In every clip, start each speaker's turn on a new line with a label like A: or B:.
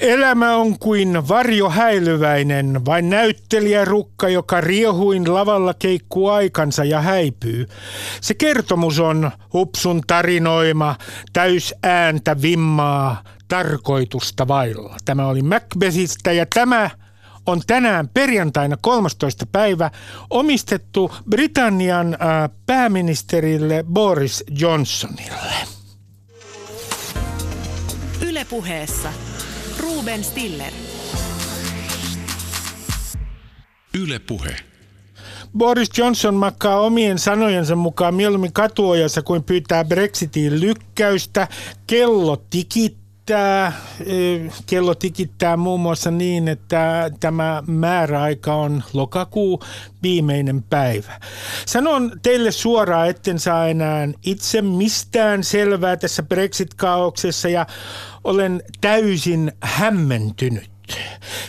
A: Elämä on kuin varjo häilyväinen, vain näyttelijä rukka, joka riehuin lavalla keikkuu aikansa ja häipyy. Se kertomus on hupsun tarinoima, täys ääntä vimmaa, tarkoitusta vailla. Tämä oli Macbethistä ja tämä on tänään perjantaina 13. päivä omistettu Britannian äh, pääministerille Boris Johnsonille.
B: Ylepuheessa Ruben Stiller.
C: Yle Puhe.
A: Boris Johnson makkaa omien sanojensa mukaan mieluummin katuojassa kuin pyytää Brexitiin lykkäystä. Kello tikittää. Eh, kello tikittää muun muassa niin, että tämä määräaika on lokakuu viimeinen päivä. Sanon teille suoraan, etten saa enää itse mistään selvää tässä Brexit-kaauksessa ja olen täysin hämmentynyt.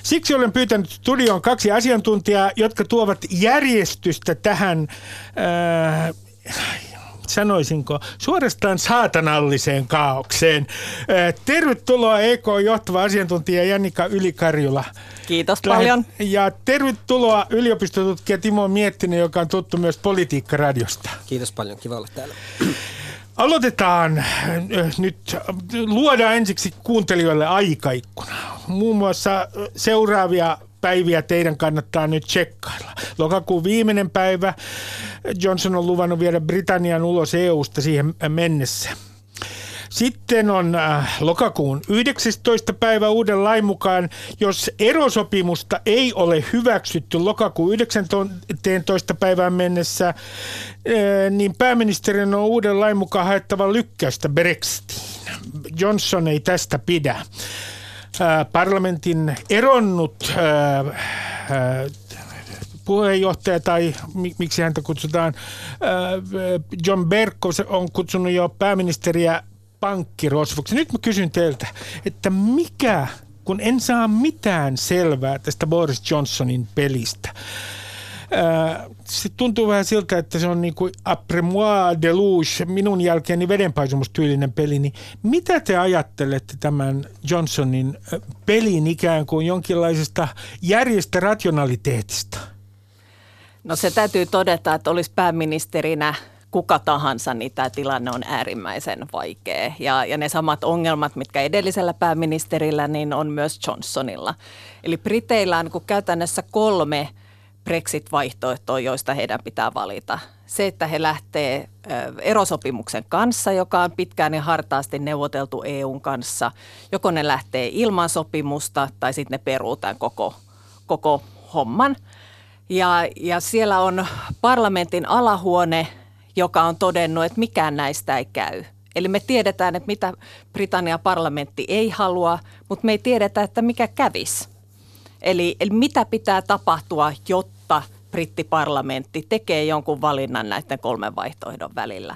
A: Siksi olen pyytänyt studioon kaksi asiantuntijaa, jotka tuovat järjestystä tähän, äh, sanoisinko, suorastaan saatanalliseen kaaukseen. Tervetuloa EK johtava asiantuntija Jannika Ylikarjula.
D: Kiitos paljon.
A: Ja tervetuloa yliopistotutkija Timo Miettinen, joka on tuttu myös Politiikka-radiosta.
E: Kiitos paljon, kiva olla täällä.
A: Aloitetaan nyt, luodaan ensiksi kuuntelijoille aikaikkuna. Muun muassa seuraavia päiviä teidän kannattaa nyt tsekkailla. Lokakuun viimeinen päivä Johnson on luvannut viedä Britannian ulos EUsta siihen mennessä. Sitten on äh, lokakuun 19. päivä uuden lain mukaan, jos erosopimusta ei ole hyväksytty lokakuun 19. päivään mennessä, äh, niin pääministerin on uuden lain mukaan haettava lykkäystä Brexitiin. Johnson ei tästä pidä. Äh, parlamentin eronnut puheenjohtaja tai miksi häntä kutsutaan, John Berko on kutsunut jo pääministeriä pankkirosvoksi. Nyt mä kysyn teiltä, että mikä, kun en saa mitään selvää tästä Boris Johnsonin pelistä, se tuntuu vähän siltä, että se on niin kuin après moi deluge, minun jälkeeni vedenpaisumustyylinen peli, niin mitä te ajattelette tämän Johnsonin pelin ikään kuin jonkinlaisesta järjestä rationaliteetista?
D: No se täytyy todeta, että olisi pääministerinä kuka tahansa, niin tämä tilanne on äärimmäisen vaikea. Ja, ja ne samat ongelmat, mitkä edellisellä pääministerillä, niin on myös Johnsonilla. Eli Briteillä on niin käytännössä kolme Brexit-vaihtoehtoa, joista heidän pitää valita. Se, että he lähtee erosopimuksen kanssa, joka on pitkään ja hartaasti neuvoteltu EUn kanssa. Joko ne lähtee ilman sopimusta tai sitten ne peruu tämän koko, koko homman. Ja, ja siellä on parlamentin alahuone – joka on todennut, että mikään näistä ei käy. Eli me tiedetään, että mitä Britannian parlamentti ei halua, mutta me ei tiedetä, että mikä kävisi. Eli, eli mitä pitää tapahtua, jotta brittiparlamentti tekee jonkun valinnan näiden kolmen vaihtoehdon välillä.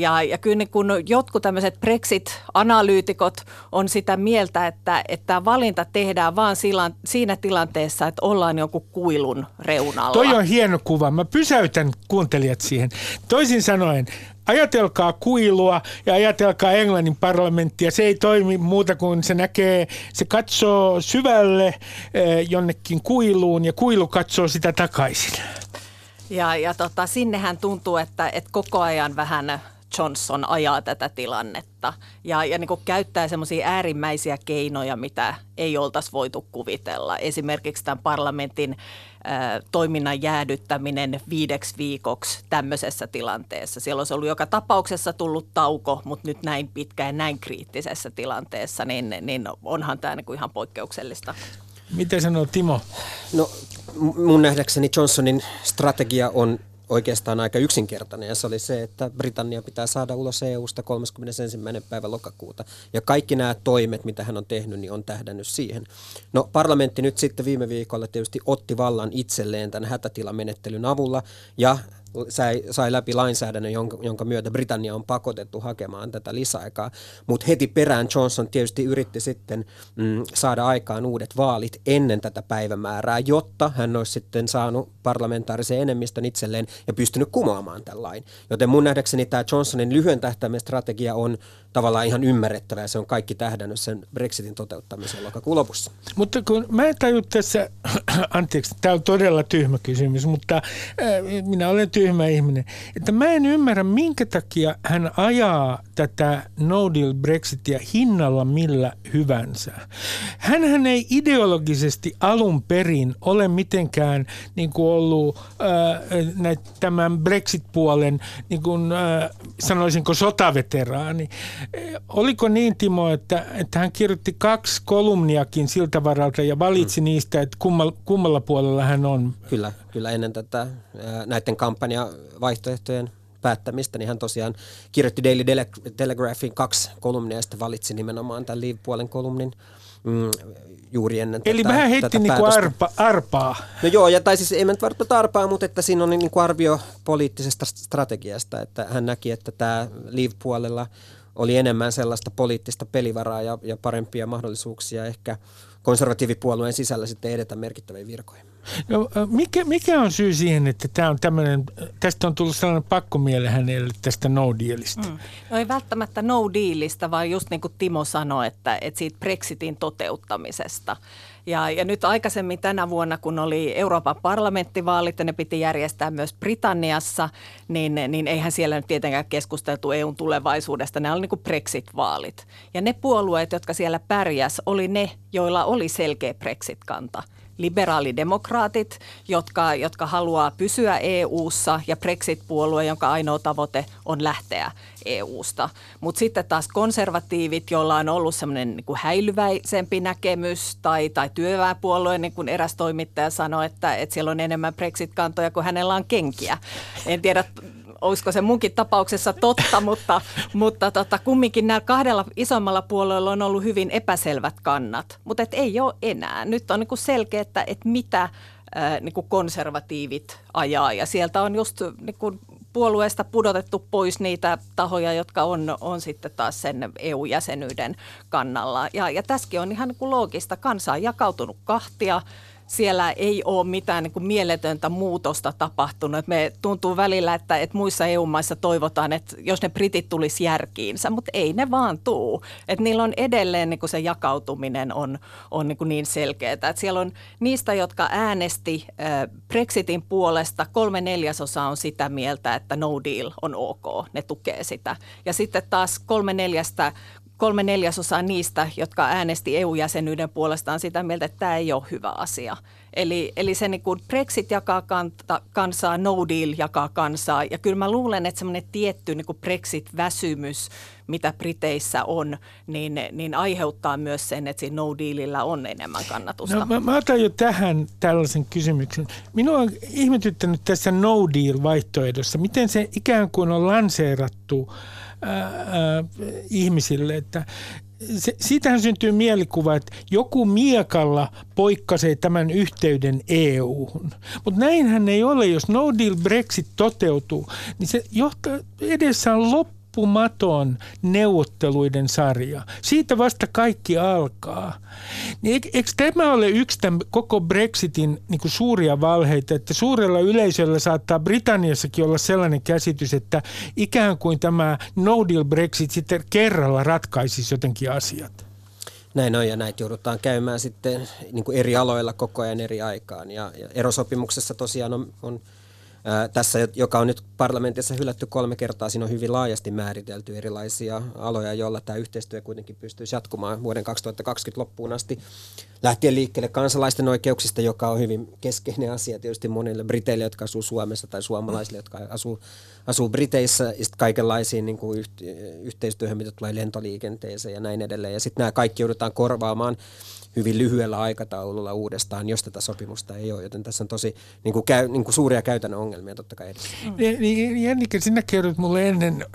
D: Ja, ja kyllä niin kun jotkut tämmöiset Brexit-analyytikot on sitä mieltä, että, että tämä valinta tehdään vaan sillä, siinä tilanteessa, että ollaan jonkun kuilun reunalla.
A: Toi on hieno kuva. Mä pysäytän kuuntelijat siihen. Toisin sanoen, ajatelkaa kuilua ja ajatelkaa Englannin parlamenttia. Se ei toimi muuta kuin se näkee, se katsoo syvälle eh, jonnekin kuiluun ja kuilu katsoo sitä takaisin.
D: Ja, ja tota, sinnehän tuntuu, että, että koko ajan vähän Johnson ajaa tätä tilannetta ja, ja niin kuin käyttää semmoisia äärimmäisiä keinoja, mitä ei oltaisi voitu kuvitella. Esimerkiksi tämän parlamentin ä, toiminnan jäädyttäminen viideksi viikoksi tämmöisessä tilanteessa. Siellä olisi ollut joka tapauksessa tullut tauko, mutta nyt näin pitkä ja näin kriittisessä tilanteessa, niin, niin onhan tämä niin kuin ihan poikkeuksellista.
A: Miten sanoo Timo?
E: No mun nähdäkseni Johnsonin strategia on oikeastaan aika yksinkertainen ja se oli se, että Britannia pitää saada ulos EU-sta 31. päivä lokakuuta. Ja kaikki nämä toimet, mitä hän on tehnyt, niin on tähdännyt siihen. No parlamentti nyt sitten viime viikolla tietysti otti vallan itselleen tämän hätätilamenettelyn avulla ja sai, läpi lainsäädännön, jonka, jonka myötä Britannia on pakotettu hakemaan tätä lisäaikaa. Mutta heti perään Johnson tietysti yritti sitten mm, saada aikaan uudet vaalit ennen tätä päivämäärää, jotta hän olisi sitten saanut parlamentaarisen enemmistön itselleen ja pystynyt kumoamaan tämän lain. Joten mun nähdäkseni tämä Johnsonin lyhyen tähtäimen strategia on tavallaan ihan ymmärrettävää. Se on kaikki tähdännyt sen Brexitin toteuttamiseen lokakuun lopussa.
A: Mutta kun mä en taju tässä, anteeksi, tämä on todella tyhmä kysymys, mutta äh, minä olen tyhmä ihminen, että mä en ymmärrä, minkä takia hän ajaa tätä no deal Brexitia hinnalla millä hyvänsä. Hänhän ei ideologisesti alun perin ole mitenkään niin kuin ollut äh, näitä, tämän Brexit-puolen, niin kuin, äh, sanoisinko sotaveteraani. Oliko niin, Timo, että, että hän kirjoitti kaksi kolumniakin siltä varalta ja valitsi mm. niistä, että kummalla, kummalla puolella hän on?
E: Kyllä, kyllä ennen tätä näiden kampanjavaihtoehtojen päättämistä, niin hän tosiaan kirjoitti Daily Telegraphin kaksi kolumnia ja sitten valitsi nimenomaan tämän Leave-puolen kolumnin mm, juuri ennen
A: Eli
E: tätä,
A: vähän heitti niinku arpa, arpaa.
E: No joo, ja, tai siis ei mennyt välttämättä arpaa, mutta että siinä on niin kuin arvio poliittisesta strategiasta, että hän näki, että tämä Leave-puolella oli enemmän sellaista poliittista pelivaraa ja, ja parempia mahdollisuuksia ehkä konservatiivipuolueen sisällä sitten edetä merkittäviin virkoihin.
A: No, mikä, mikä on syy siihen, että tämä on tämmöinen, tästä on tullut sellainen pakkomiele hänelle tästä no dealista? Mm.
D: No ei välttämättä no dealista, vaan just niin kuin Timo sanoi, että, että siitä Brexitin toteuttamisesta. Ja, ja nyt aikaisemmin tänä vuonna, kun oli Euroopan parlamenttivaalit ja ne piti järjestää myös Britanniassa, niin, niin eihän siellä nyt tietenkään keskusteltu EUn tulevaisuudesta. Ne oli niin kuin Brexit-vaalit. Ja ne puolueet, jotka siellä pärjäs, oli ne, joilla oli selkeä Brexit-kanta – liberaalidemokraatit, jotka, jotka haluaa pysyä EU-ssa ja Brexit-puolue, jonka ainoa tavoite on lähteä EU-sta. Mutta sitten taas konservatiivit, joilla on ollut semmoinen niin häilyväisempi näkemys tai, tai työväenpuolue, niin kuin eräs toimittaja sanoi, että, että siellä on enemmän Brexit-kantoja kuin hänellä on kenkiä. En tiedä, olisiko se munkin tapauksessa totta, mutta, mutta tota, kumminkin näillä kahdella isommalla puolueella on ollut hyvin epäselvät kannat, mutta et ei ole enää. Nyt on niin selkeä, että, että mitä ää, niin konservatiivit ajaa ja sieltä on just niin puolueesta pudotettu pois niitä tahoja, jotka on, on sitten taas sen EU-jäsenyyden kannalla. Ja, ja tässäkin on ihan niin kuin loogista. Kansa on jakautunut kahtia siellä ei ole mitään niin kuin mieletöntä muutosta tapahtunut. Me tuntuu välillä, että, että muissa EU-maissa toivotaan, että jos ne britit tulisi järkiinsä, mutta ei ne vaan tuu. Että niillä on edelleen niin kuin se jakautuminen on, on niin, kuin niin selkeää. Että siellä on niistä, jotka äänesti Brexitin puolesta, kolme neljäsosaa on sitä mieltä, että no deal on ok, ne tukee sitä. Ja sitten taas kolme neljästä kolme neljäsosaa niistä, jotka äänesti EU-jäsenyyden puolestaan sitä mieltä, että tämä ei ole hyvä asia. Eli, eli se niin kuin Brexit jakaa kanta, kansaa, no deal jakaa kansaa. Ja kyllä mä luulen, että semmoinen tietty niin kuin Brexit-väsymys, mitä Briteissä on, niin, niin aiheuttaa myös sen, että siinä no dealillä on enemmän kannatusta.
A: No, mä, mä otan jo tähän tällaisen kysymyksen. Minua on ihmetyttänyt tässä no deal-vaihtoehdossa, miten se ikään kuin on lanseerattu – ihmisille, että se, siitähän syntyy mielikuva, että joku miekalla poikkasee tämän yhteyden EU-hun. Mutta näinhän ei ole, jos no deal Brexit toteutuu, niin se johtaa, edessä on loppumaton neuvotteluiden sarja. Siitä vasta kaikki alkaa. Niin eikö tämä ole yksi tämän koko Brexitin niin kuin suuria valheita, että suurella yleisöllä saattaa Britanniassakin olla sellainen käsitys, että ikään kuin tämä no deal Brexit sitten kerralla ratkaisisi jotenkin asiat?
E: Näin on ja näitä joudutaan käymään sitten niin kuin eri aloilla koko ajan eri aikaan. Ja, ja erosopimuksessa tosiaan on, on tässä, joka on nyt parlamentissa hylätty kolme kertaa, siinä on hyvin laajasti määritelty erilaisia aloja, joilla tämä yhteistyö kuitenkin pystyisi jatkumaan vuoden 2020 loppuun asti. Lähtien liikkeelle kansalaisten oikeuksista, joka on hyvin keskeinen asia tietysti monille briteille, jotka asuu Suomessa tai suomalaisille, jotka asuu, asuu Briteissä, ja sitten kaikenlaisiin niin kuin yhteistyöhön, mitä tulee lentoliikenteeseen ja näin edelleen. Ja sitten nämä kaikki joudutaan korvaamaan hyvin lyhyellä aikataululla uudestaan, jos tätä sopimusta ei ole. Joten tässä on tosi niin kuin, käy, niin kuin suuria käytännön totta kai edessä. Mm.
A: Niin, Jännikä, sinä kerroit mulle ennen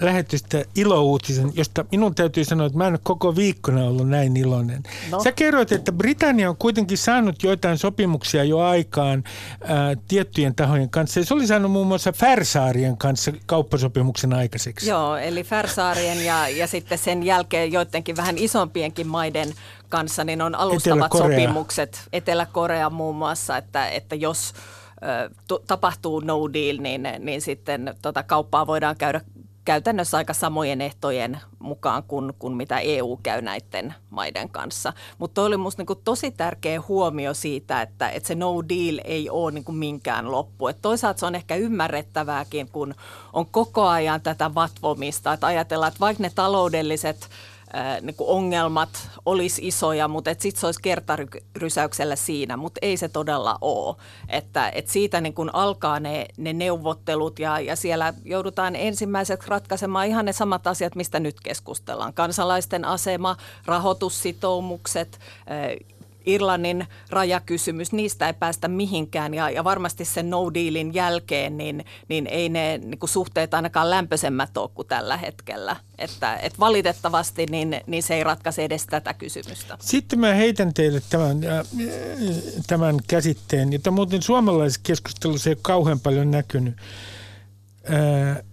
A: lähetystä ilouutisen, josta minun täytyy sanoa, että mä en ole koko viikkona ollut näin iloinen. No. Sä kerroit, että Britannia on kuitenkin saanut joitain sopimuksia jo aikaan ää, tiettyjen tahojen kanssa. Ja se oli saanut muun muassa Färsaarien kanssa kauppasopimuksen aikaiseksi.
D: Joo, eli Färsaarien ja, ja sitten sen jälkeen joidenkin vähän isompienkin maiden kanssa, niin on alustavat Etelä-Korea. sopimukset, Etelä-Korea muun muassa, että, että jos tapahtuu no deal, niin, niin sitten tota kauppaa voidaan käydä käytännössä aika samojen ehtojen mukaan kuin, kuin mitä EU käy näiden maiden kanssa. Mutta oli minusta niin tosi tärkeä huomio siitä, että, että se no deal ei ole niin kuin minkään loppu. Et toisaalta se on ehkä ymmärrettävääkin, kun on koko ajan tätä vatvomista, että ajatellaan, että vaikka ne taloudelliset – niin kuin ongelmat olisi isoja, mutta sitten se olisi kertarysäyksellä siinä, mutta ei se todella ole. Että, et siitä niin kuin alkaa ne, ne neuvottelut ja, ja siellä joudutaan ensimmäiseksi ratkaisemaan ihan ne samat asiat, mistä nyt keskustellaan. Kansalaisten asema, rahoitussitoumukset, Irlannin rajakysymys, niistä ei päästä mihinkään ja, ja varmasti sen no dealin jälkeen niin, niin ei ne niin kuin suhteet ainakaan lämpöisemmät ole kuin tällä hetkellä. Että, et valitettavasti niin, niin se ei ratkaise edes tätä kysymystä.
A: Sitten mä heitän teille tämän, äh, tämän käsitteen, jota muuten suomalaisessa keskustelussa ei ole kauhean paljon näkynyt. Äh,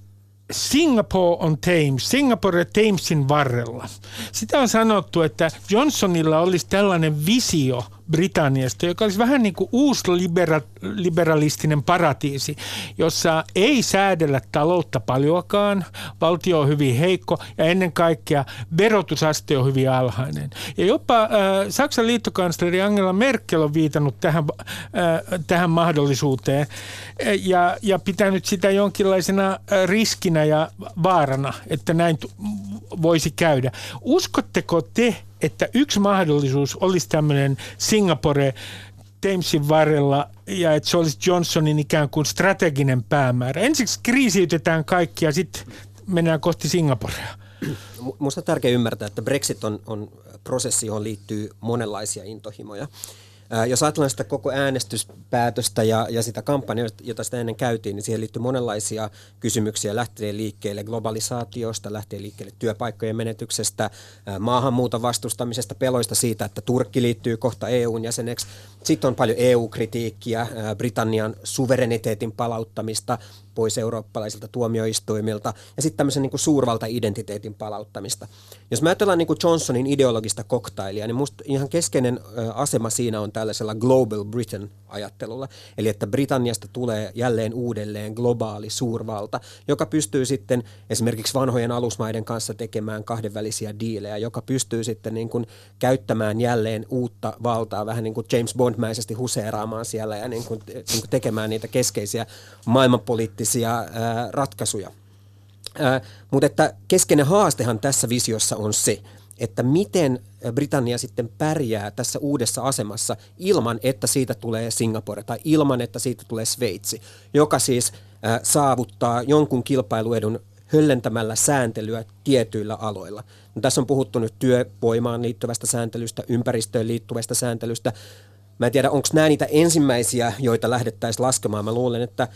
A: Singapore on Thames, Singapore Thamesin varrella. Sitä on sanottu, että Johnsonilla olisi tällainen visio Britanniasta, joka olisi vähän niin kuin uusliberalistinen paratiisi, jossa ei säädellä taloutta paljoakaan, valtio on hyvin heikko ja ennen kaikkea verotusaste on hyvin alhainen. Ja jopa äh, Saksan liittokansleri Angela Merkel on viitannut tähän, äh, tähän mahdollisuuteen ja, ja pitänyt sitä jonkinlaisena äh, riskinä ja vaarana, että näin voisi käydä. Uskotteko te, että yksi mahdollisuus olisi tämmöinen Singapore Thamesin varrella ja että se olisi Johnsonin ikään kuin strateginen päämäärä. Ensiksi kriisiytetään kaikki ja sitten mennään kohti Singaporea.
E: Minusta on tärkeää ymmärtää, että Brexit on, on prosessi, johon liittyy monenlaisia intohimoja. Jos ajatellaan sitä koko äänestyspäätöstä ja, ja sitä kampanjaa, jota sitä ennen käytiin, niin siihen liittyy monenlaisia kysymyksiä. Lähtee liikkeelle globalisaatiosta, lähtee liikkeelle työpaikkojen menetyksestä, maahanmuuton vastustamisesta, peloista siitä, että Turkki liittyy kohta EUn jäseneksi. Sitten on paljon EU-kritiikkiä, Britannian suvereniteetin palauttamista, pois eurooppalaisilta tuomioistuimilta ja sitten tämmöisen niin kuin suurvalta-identiteetin palauttamista. Jos mä ajatellaan niin Johnsonin ideologista koktailia, niin musta ihan keskeinen asema siinä on tällaisella Global Britain-ajattelulla. Eli että Britanniasta tulee jälleen uudelleen globaali suurvalta, joka pystyy sitten esimerkiksi vanhojen alusmaiden kanssa tekemään kahdenvälisiä diilejä, joka pystyy sitten niin kuin käyttämään jälleen uutta valtaa, vähän niin kuin James Bondmäisesti huseeraamaan siellä ja niin kuin, niin kuin tekemään niitä keskeisiä maailmanpoliittisia ää, ratkaisuja. Mutta että keskeinen haastehan tässä visiossa on se, että miten Britannia sitten pärjää tässä uudessa asemassa ilman, että siitä tulee Singapore tai ilman, että siitä tulee Sveitsi, joka siis saavuttaa jonkun kilpailuedun höllentämällä sääntelyä tietyillä aloilla. No, tässä on puhuttu nyt työvoimaan liittyvästä sääntelystä, ympäristöön liittyvästä sääntelystä, Mä en tiedä, onko nämä niitä ensimmäisiä, joita lähdettäisiin laskemaan. Mä luulen, että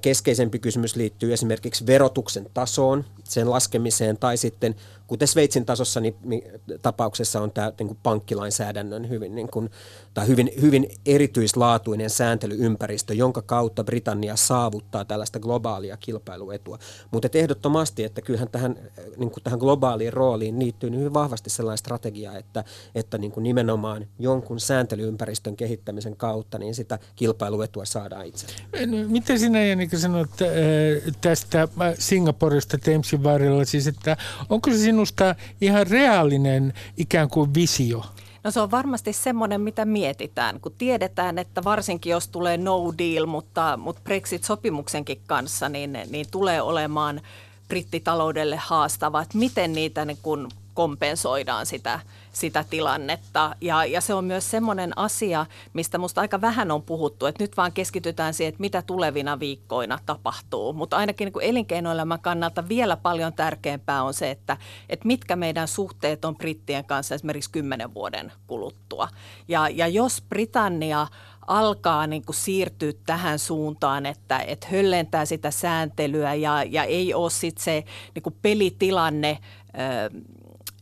E: keskeisempi kysymys liittyy esimerkiksi verotuksen tasoon, sen laskemiseen tai sitten kuten Sveitsin tasossa niin, niin, tapauksessa on tämä niin kuin pankkilainsäädännön hyvin, niin kuin, tai hyvin, hyvin erityislaatuinen sääntelyympäristö, jonka kautta Britannia saavuttaa tällaista globaalia kilpailuetua. Mutta et ehdottomasti, että kyllähän tähän, niin kuin tähän globaaliin rooliin liittyy niin hyvin vahvasti sellainen strategia, että, että niin kuin nimenomaan jonkun sääntelyympäristön kehittämisen kautta niin sitä kilpailuetua saadaan itse.
A: No, miten sinä Janika sanot äh, tästä Singaporesta Thamesin varrella, siis että onko se sinusta ihan reaalinen ikään kuin visio?
D: No se on varmasti semmoinen, mitä mietitään, kun tiedetään, että varsinkin jos tulee no deal, mutta, mutta Brexit-sopimuksenkin kanssa, niin, niin tulee olemaan brittitaloudelle haastava, että miten niitä niin kun kompensoidaan sitä, sitä tilannetta. Ja, ja se on myös semmoinen asia, mistä musta aika vähän on puhuttu, että nyt vaan keskitytään siihen, että mitä tulevina viikkoina tapahtuu. Mutta ainakin niin elinkeinoelämän kannalta vielä paljon tärkeämpää on se, että, että mitkä meidän suhteet on brittien kanssa esimerkiksi kymmenen vuoden kuluttua. Ja, ja jos Britannia alkaa niin kuin siirtyä tähän suuntaan, että, että höllentää sitä sääntelyä ja, ja ei ole sitten se niin kuin pelitilanne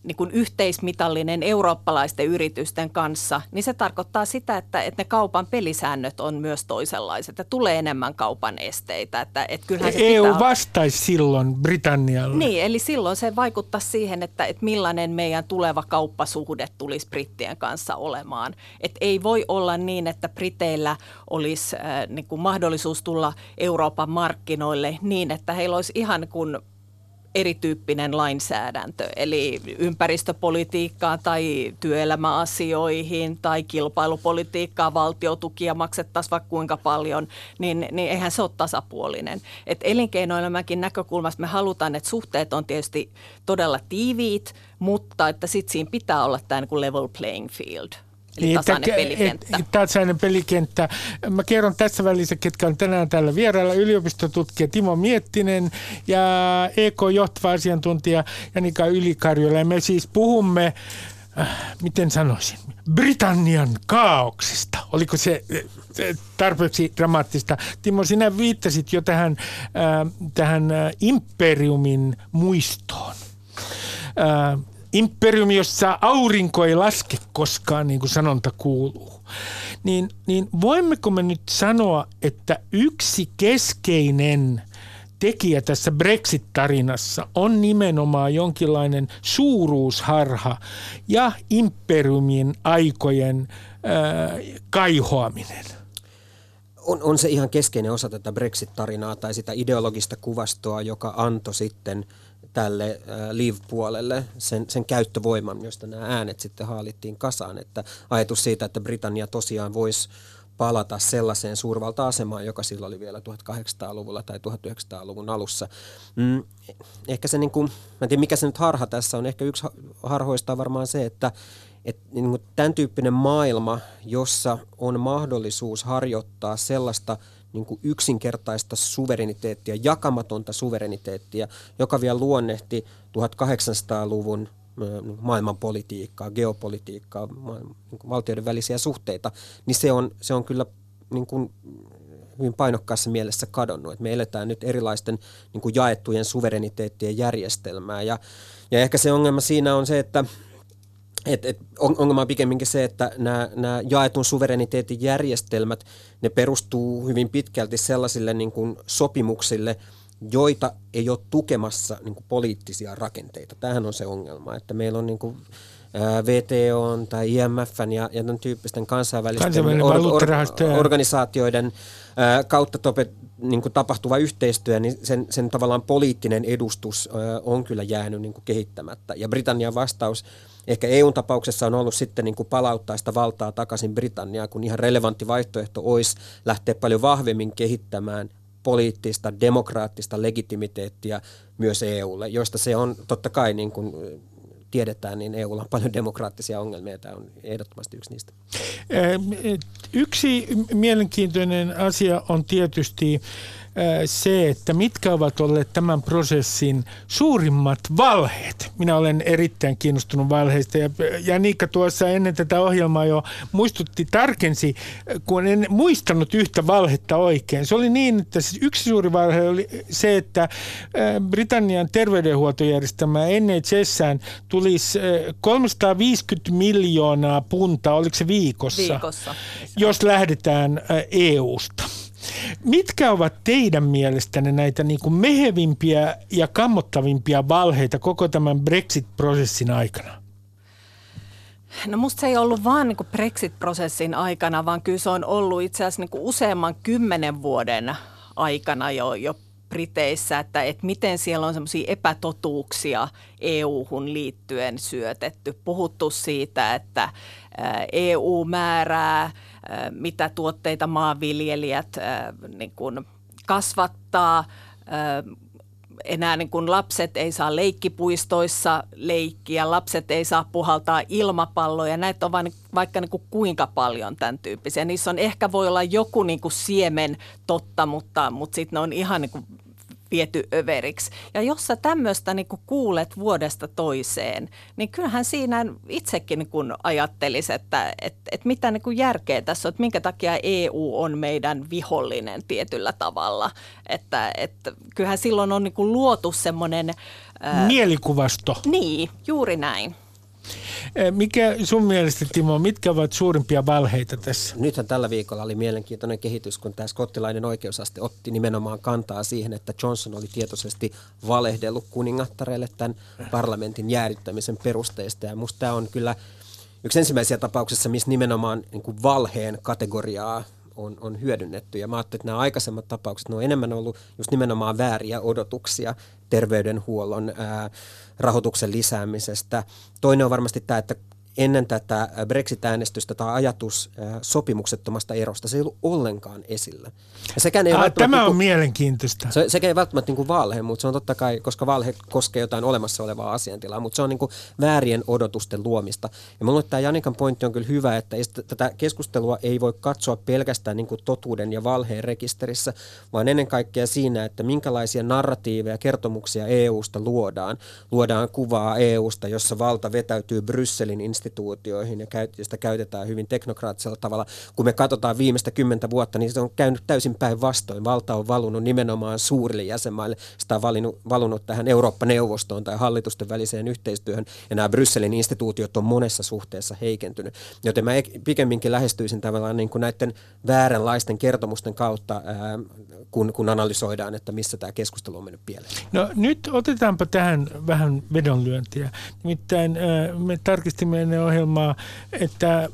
D: niin kuin yhteismitallinen eurooppalaisten yritysten kanssa, niin se tarkoittaa sitä, että, että ne kaupan pelisäännöt on myös toisenlaiset ja tulee enemmän kaupan esteitä. Että, että kyllähän se
A: EU pitää... vastaisi silloin Britannialle.
D: Niin, eli silloin se vaikuttaa siihen, että, että millainen meidän tuleva kauppasuhde tulisi Brittien kanssa olemaan. Et ei voi olla niin, että Briteillä olisi äh, niin kuin mahdollisuus tulla Euroopan markkinoille niin, että heillä olisi ihan kuin erityyppinen lainsäädäntö, eli ympäristöpolitiikkaa tai työelämäasioihin tai kilpailupolitiikkaa, valtiotukia maksettaisiin vaikka kuinka paljon, niin, niin eihän se ole tasapuolinen. Et elinkeinoelämänkin näkökulmasta me halutaan, että suhteet on tietysti todella tiiviit, mutta että sitten siinä pitää olla tämä niin level playing field – Eli niin, tasainen pelikenttä. Et,
A: tasainen pelikenttä. Mä kerron tässä välissä, ketkä on tänään täällä vierailla. Yliopistotutkija Timo Miettinen ja EK-johtava asiantuntija Janika Ylikarjola. Ja me siis puhumme, äh, miten sanoisin, Britannian kaauksesta. Oliko se, se tarpeeksi dramaattista? Timo, sinä viittasit jo tähän, äh, tähän äh, imperiumin muistoon. Äh, imperiumi, jossa aurinko ei laske koskaan, niin kuin sanonta kuuluu. Niin, niin voimmeko me nyt sanoa, että yksi keskeinen tekijä tässä Brexit-tarinassa on nimenomaan jonkinlainen suuruusharha ja imperiumin aikojen äh, kaihoaminen?
E: On, on se ihan keskeinen osa tätä Brexit-tarinaa tai sitä ideologista kuvastoa, joka antoi sitten – tälle äh, Leave-puolelle sen, sen käyttövoiman, josta nämä äänet sitten haalittiin kasaan. Että ajatus siitä, että Britannia tosiaan voisi palata sellaiseen suurvalta-asemaan, joka silloin oli vielä 1800-luvulla tai 1900-luvun alussa. Mm, ehkä se, niin kuin, mä en tiedä mikä se nyt harha tässä on, ehkä yksi harhoista on varmaan se, että et, niin kuin tämän tyyppinen maailma, jossa on mahdollisuus harjoittaa sellaista – niin kuin yksinkertaista suvereniteettia, jakamatonta suvereniteettia, joka vielä luonnehti 1800-luvun maailmanpolitiikkaa, geopolitiikkaa, niin valtioiden välisiä suhteita, niin se on, se on kyllä niin kuin hyvin painokkaassa mielessä kadonnut. Että me eletään nyt erilaisten niin kuin jaettujen suvereniteettien järjestelmää. Ja, ja ehkä se ongelma siinä on se, että et, et ongelma on pikemminkin se, että nämä, nämä jaetun suvereniteetin järjestelmät, ne perustuu hyvin pitkälti sellaisille niin kuin sopimuksille, joita ei ole tukemassa niin kuin poliittisia rakenteita. Tämähän on se ongelma, että meillä on niin kuin, VTO tai IMFn ja, ja tämän tyyppisten kansainvälisten or, or, organisaatioiden ää, kautta tope, niin kuin tapahtuva yhteistyö, niin sen, sen tavallaan poliittinen edustus on kyllä jäänyt niin kuin kehittämättä. Ja Britannian vastaus ehkä EUn tapauksessa on ollut sitten niin kuin palauttaa sitä valtaa takaisin Britanniaan, kun ihan relevantti vaihtoehto olisi lähteä paljon vahvemmin kehittämään poliittista, demokraattista legitimiteettiä myös EUlle, josta se on totta kai niin kuin tiedetään, niin EUlla on paljon demokraattisia ongelmia. Tämä on ehdottomasti yksi niistä.
A: Yksi mielenkiintoinen asia on tietysti se, että mitkä ovat olleet tämän prosessin suurimmat valheet. Minä olen erittäin kiinnostunut valheista ja Janikka tuossa ennen tätä ohjelmaa jo muistutti, tarkensi, kun en muistanut yhtä valhetta oikein. Se oli niin, että siis yksi suuri valhe oli se, että Britannian terveydenhuoltojärjestelmä NHSään tulisi 350 miljoonaa puntaa, oliko se viikossa,
D: viikossa.
A: jos lähdetään EUsta. Mitkä ovat teidän mielestänne näitä niin kuin mehevimpiä ja kammottavimpia valheita koko tämän Brexit-prosessin aikana?
D: No musta se ei ollut vaan niin Brexit-prosessin aikana, vaan kyllä se on ollut itse asiassa niin useamman kymmenen vuoden aikana jo, jo Briteissä, että, että miten siellä on semmoisia epätotuuksia EU-hun liittyen syötetty. Puhuttu siitä, että EU määrää, mitä tuotteita maanviljelijät niin kuin kasvattaa, enää niin kuin lapset ei saa leikkipuistoissa leikkiä, lapset ei saa puhaltaa ilmapalloja. Näitä on vain, vaikka niin kuin kuinka paljon tämän tyyppisiä. Niissä on ehkä voi olla joku niin kuin siemen totta, mutta, mutta sitten ne on ihan niin kuin viety överiksi. Ja jos sä tämmöistä niin kuulet vuodesta toiseen, niin kyllähän siinä itsekin niin ajattelisi, että, että, että mitä niin järkeä tässä on, että minkä takia EU on meidän vihollinen tietyllä tavalla. Että, että kyllähän silloin on niin luotu semmoinen...
A: Mielikuvasto.
D: Niin, juuri näin.
A: Eh, mikä sun mielestä, Timo, mitkä ovat suurimpia valheita tässä?
E: Nythän tällä viikolla oli mielenkiintoinen kehitys, kun tämä skottilainen oikeusaste otti nimenomaan kantaa siihen, että Johnson oli tietoisesti valehdellut kuningattareille tämän parlamentin jäädyttämisen perusteista. Ja musta tämä on kyllä yksi ensimmäisiä tapauksessa, missä nimenomaan niin valheen kategoriaa on, on hyödynnetty. Ja mä ajattelin, että nämä aikaisemmat tapaukset, ne on enemmän ollut just nimenomaan vääriä odotuksia terveydenhuollon ää, rahoituksen lisäämisestä. Toinen on varmasti tämä, että ennen tätä Brexit-äänestystä tämä ajatus sopimuksettomasta erosta, se ei ollut ollenkaan esillä.
A: Ja sekään ei ah, tämä on niin kuin, mielenkiintoista.
E: Se, sekä ei välttämättä niin kuin valhe, mutta se on totta kai, koska valhe koskee jotain olemassa olevaa asiantilaa, mutta se on niin kuin väärien odotusten luomista. Ja minulle tämä Janikan pointti on kyllä hyvä, että tätä keskustelua ei voi katsoa pelkästään niin kuin totuuden ja valheen rekisterissä, vaan ennen kaikkea siinä, että minkälaisia narratiiveja, kertomuksia EUsta luodaan. Luodaan kuvaa EUsta, jossa valta vetäytyy Brysselin instituutioihin ja sitä käytetään hyvin teknokraattisella tavalla. Kun me katsotaan viimeistä kymmentä vuotta, niin se on käynyt täysin päinvastoin. Valta on valunut nimenomaan suurille jäsenmaille. Sitä on valinut, valunut tähän Eurooppa-neuvostoon tai hallitusten väliseen yhteistyöhön. Ja nämä Brysselin instituutiot on monessa suhteessa heikentynyt. Joten mä pikemminkin lähestyisin tavallaan niin kuin näiden vääränlaisten kertomusten kautta, ää, kun, kun analysoidaan, että missä tämä keskustelu on mennyt pieleen.
A: No nyt otetaanpa tähän vähän vedonlyöntiä. Nimittäin me tarkistimme ohjelmaa, että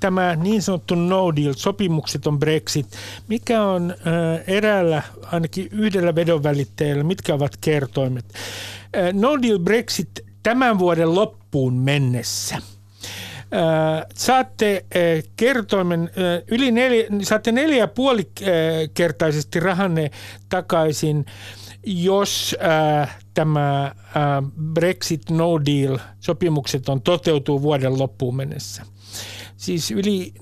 A: tämä niin sanottu no deal, sopimukset on Brexit, mikä on eräällä, ainakin yhdellä vedonvälittäjällä, mitkä ovat kertoimet? No deal Brexit tämän vuoden loppuun mennessä – saatte kertoimen yli neljä, saatte neljä ja puoli kertaisesti rahanne takaisin jos tämä Brexit No Deal sopimukset on toteutuu vuoden loppuun mennessä. Siis yli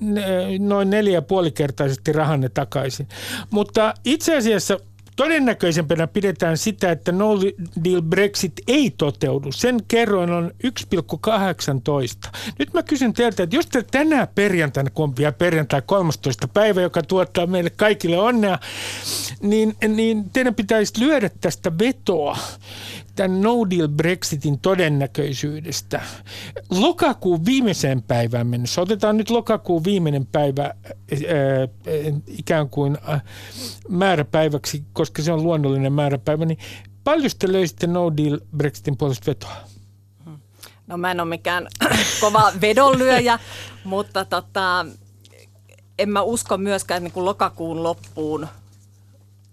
A: noin neljä puolikertaisesti rahanne takaisin. Mutta itse asiassa Todennäköisempänä pidetään sitä, että no deal Brexit ei toteudu. Sen kerroin on 1,18. Nyt mä kysyn teiltä, että jos te tänään perjantaina, kun on vielä perjantai 13. päivä, joka tuottaa meille kaikille onnea, niin, niin teidän pitäisi lyödä tästä vetoa tämän no deal Brexitin todennäköisyydestä. Lokakuun viimeiseen päivään mennessä, otetaan nyt lokakuun viimeinen päivä ää, ikään kuin ää, määräpäiväksi, koska se on luonnollinen määräpäivä, niin paljon te löysitte no deal Brexitin puolesta vetoa?
D: No mä en ole mikään kova vedonlyöjä, mutta tota, en mä usko myöskään niin kuin lokakuun loppuun –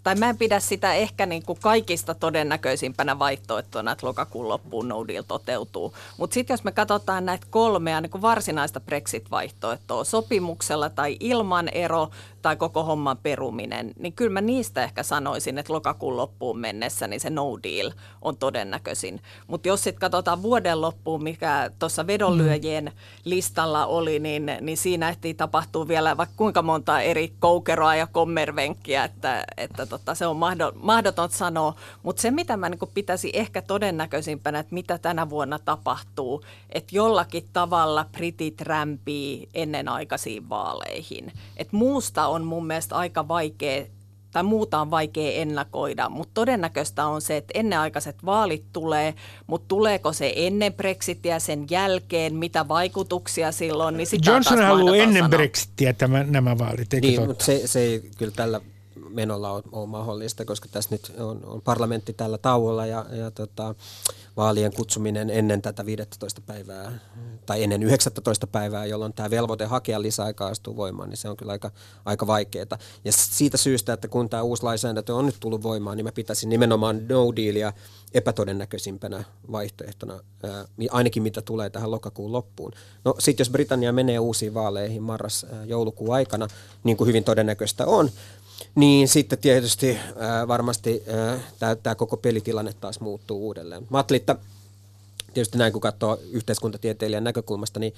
D: tai mä en pidä sitä ehkä niin kuin kaikista todennäköisimpänä vaihtoehtona, että lokakuun loppuun no deal toteutuu. Mutta sitten jos me katsotaan näitä kolmea niin kuin varsinaista Brexit-vaihtoehtoa, sopimuksella tai ilman ero tai koko homman peruminen, niin kyllä mä niistä ehkä sanoisin, että lokakuun loppuun mennessä niin se no deal on todennäköisin. Mutta jos sitten katsotaan vuoden loppuun, mikä tuossa vedonlyöjien mm. listalla oli, niin, niin siinä ehtii tapahtuu vielä vaikka kuinka monta eri koukeroa ja kommervenkkiä, että, että tota, se on mahdoton sanoa. Mutta se, mitä mä niin pitäisi ehkä todennäköisimpänä, että mitä tänä vuonna tapahtuu, että jollakin tavalla britit rämpii ennenaikaisiin vaaleihin. Et muusta on mun mielestä aika vaikea tai muuta on vaikea ennakoida, mutta todennäköistä on se, että ennenaikaiset vaalit tulee, mutta tuleeko se ennen Brexitia, sen jälkeen, mitä vaikutuksia silloin, niin sitä
A: Johnson haluaa ennen sanoa. Brexitia tämä, nämä vaalit, eikö
E: niin, totta? mutta se, se ei kyllä tällä menolla on, on mahdollista, koska tässä nyt on, on parlamentti tällä tauolla ja, ja tota, vaalien kutsuminen ennen tätä 15 päivää tai ennen 19 päivää, jolloin tämä velvoite hakea lisäaikaa astuu voimaan, niin se on kyllä aika, aika vaikeaa. Ja siitä syystä, että kun tämä uusi lainsäädäntö on nyt tullut voimaan, niin mä pitäisin nimenomaan no dealia epätodennäköisimpänä vaihtoehtona, ää, ainakin mitä tulee tähän lokakuun loppuun. No sitten jos Britannia menee uusiin vaaleihin marras-joulukuun aikana, niin kuin hyvin todennäköistä on, niin sitten tietysti ää, varmasti tämä koko pelitilanne taas muuttuu uudelleen. Että tietysti näin kun katsoo yhteiskuntatieteilijän näkökulmasta, niin